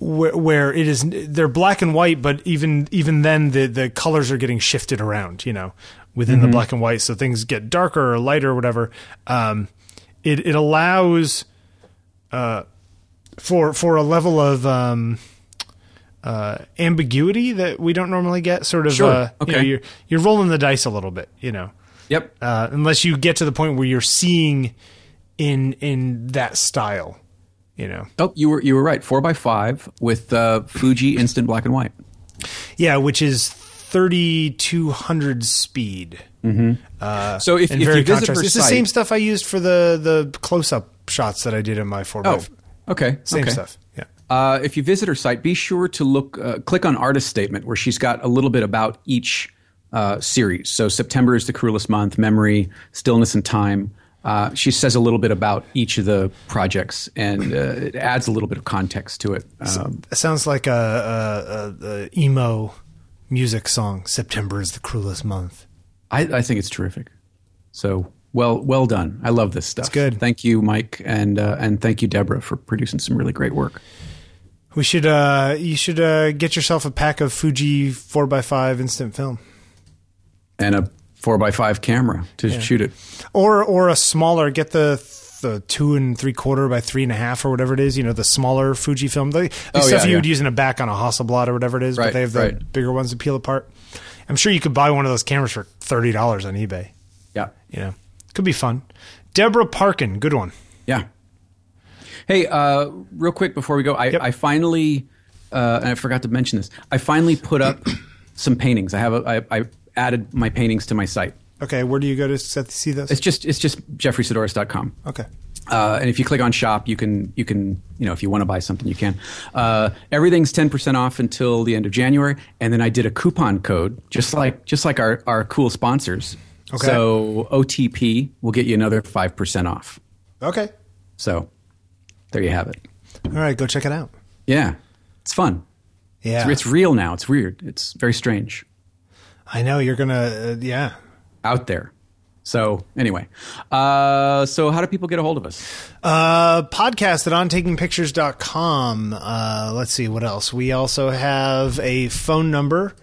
where, where it is they're black and white, but even even then the the colors are getting shifted around, you know, within the black and white, so things get darker or lighter or whatever. Um, it it allows uh, for for a level of um, uh, ambiguity that we don't normally get. Sort of, Sure. uh, you know, Okay. you're you're rolling the dice a little bit, you know yep. uh, unless you get to the point where you're seeing in in that style, you know. Oh, you were you were right. Four by five with uh, Fuji instant black and white. Yeah, which is thirty two hundred speed. so if, if you visit her It's the same stuff I used for the the close up shots that I did in my four by oh, f- okay, same okay. stuff. Yeah. Uh, if you visit her site, be sure to look, uh, click on artist statement where she's got a little bit about each uh, series. So September is the cruelest month, memory, stillness and time. Uh, she says a little bit about each of the projects, and uh, it adds a little bit of context to it. Um, It sounds like a, a, a, a emo music song. September is the cruelest month. I, I think it's terrific. So well, well done. I love this stuff. It's good. Thank you, Mike, and uh, and thank you, Deborah, for producing some really great work. We should uh you should uh get yourself a pack of Fuji four x five instant film. And a four x five camera to shoot it. or or a smaller get the the two and three quarter by three and a half or whatever it is you know the smaller Fujifilm the, the Oh, stuff yeah, you yeah. would use in a back on a Hasselblad or whatever it is but they have the right. bigger ones to peel apart I'm sure you could buy one of those cameras for thirty dollars on eBay Yeah. you know could be fun Deborah Parkin good one Yeah. Hey, uh, real quick before we go, I, Yep. I finally, uh, and I forgot to mention this, I finally put up some paintings. I have a, I, I added my paintings to my site. okay where do you go to see those It's just it's just jefferysaddoris.com. okay Uh, and if you click on shop, you can you can you know if you want to buy something, you can. Uh, everything's ten percent off until the end of January, and then I did a coupon code, just like just like our our cool sponsors. Okay. So OTP will get you another five percent off. okay So there you have it. all right go check it out Yeah, it's fun. yeah It's, it's real now. It's weird. It's very strange I know you're gonna uh, yeah out there. So anyway, uh, so how do people get a hold of us? Uh, podcast at ontakingpictures.com. Uh, let's see what else. We also have a phone number.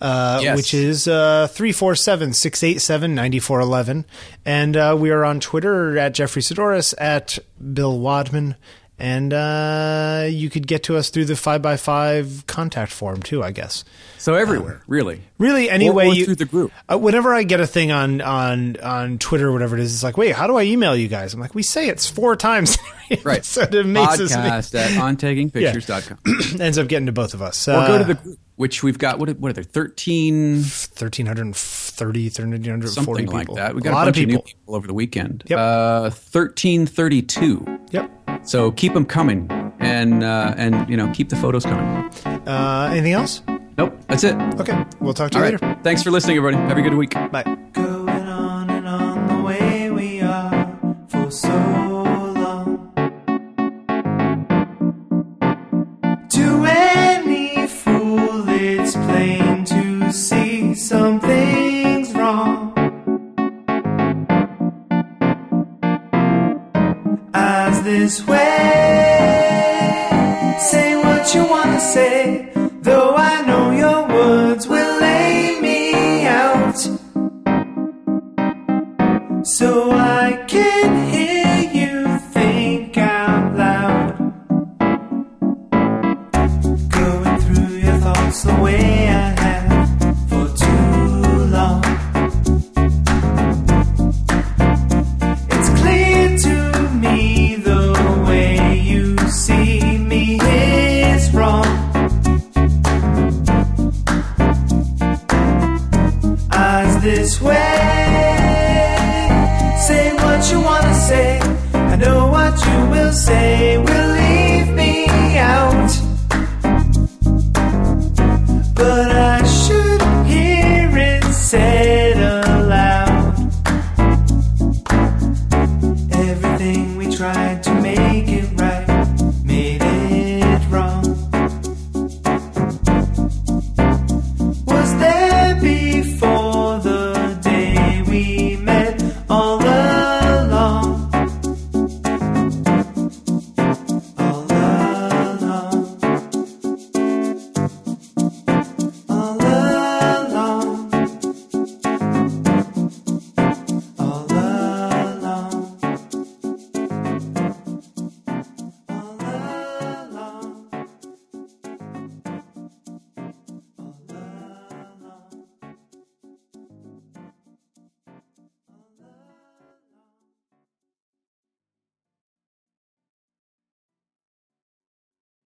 Uh, Yes. which is uh, 347-687-9411. And uh, we are on Twitter at Jeffery Saddoris, at Bill Wadman. And uh, you could get to us through the 5x5 contact form, too, I guess. So everywhere, really. Really, anyway, or you, through the group. Uh, whenever I get a thing on on on Twitter or whatever it is, it's like, wait, how do I email you guys? I'm like, we say it's four times, [laughs] Right. so it makes us Podcast at [laughs] ontakingpictures.com. [clears throat] ends up getting to both of us. Or go to the group, which we've got, what, what are there, 13, thirteen hundred and thirty, thirteen hundred and forty something like that. We a got a, lot bunch of of, new people. people over the weekend. Yep. Uh, 1332. Yep. So keep them coming and, uh, and, you know, keep the photos coming. Uh, anything else? Nope, that's it. Okay, we'll talk to All you right. later. Thanks for listening, everybody. Have a good week. Bye. Going on and on the way we are for so long. To As this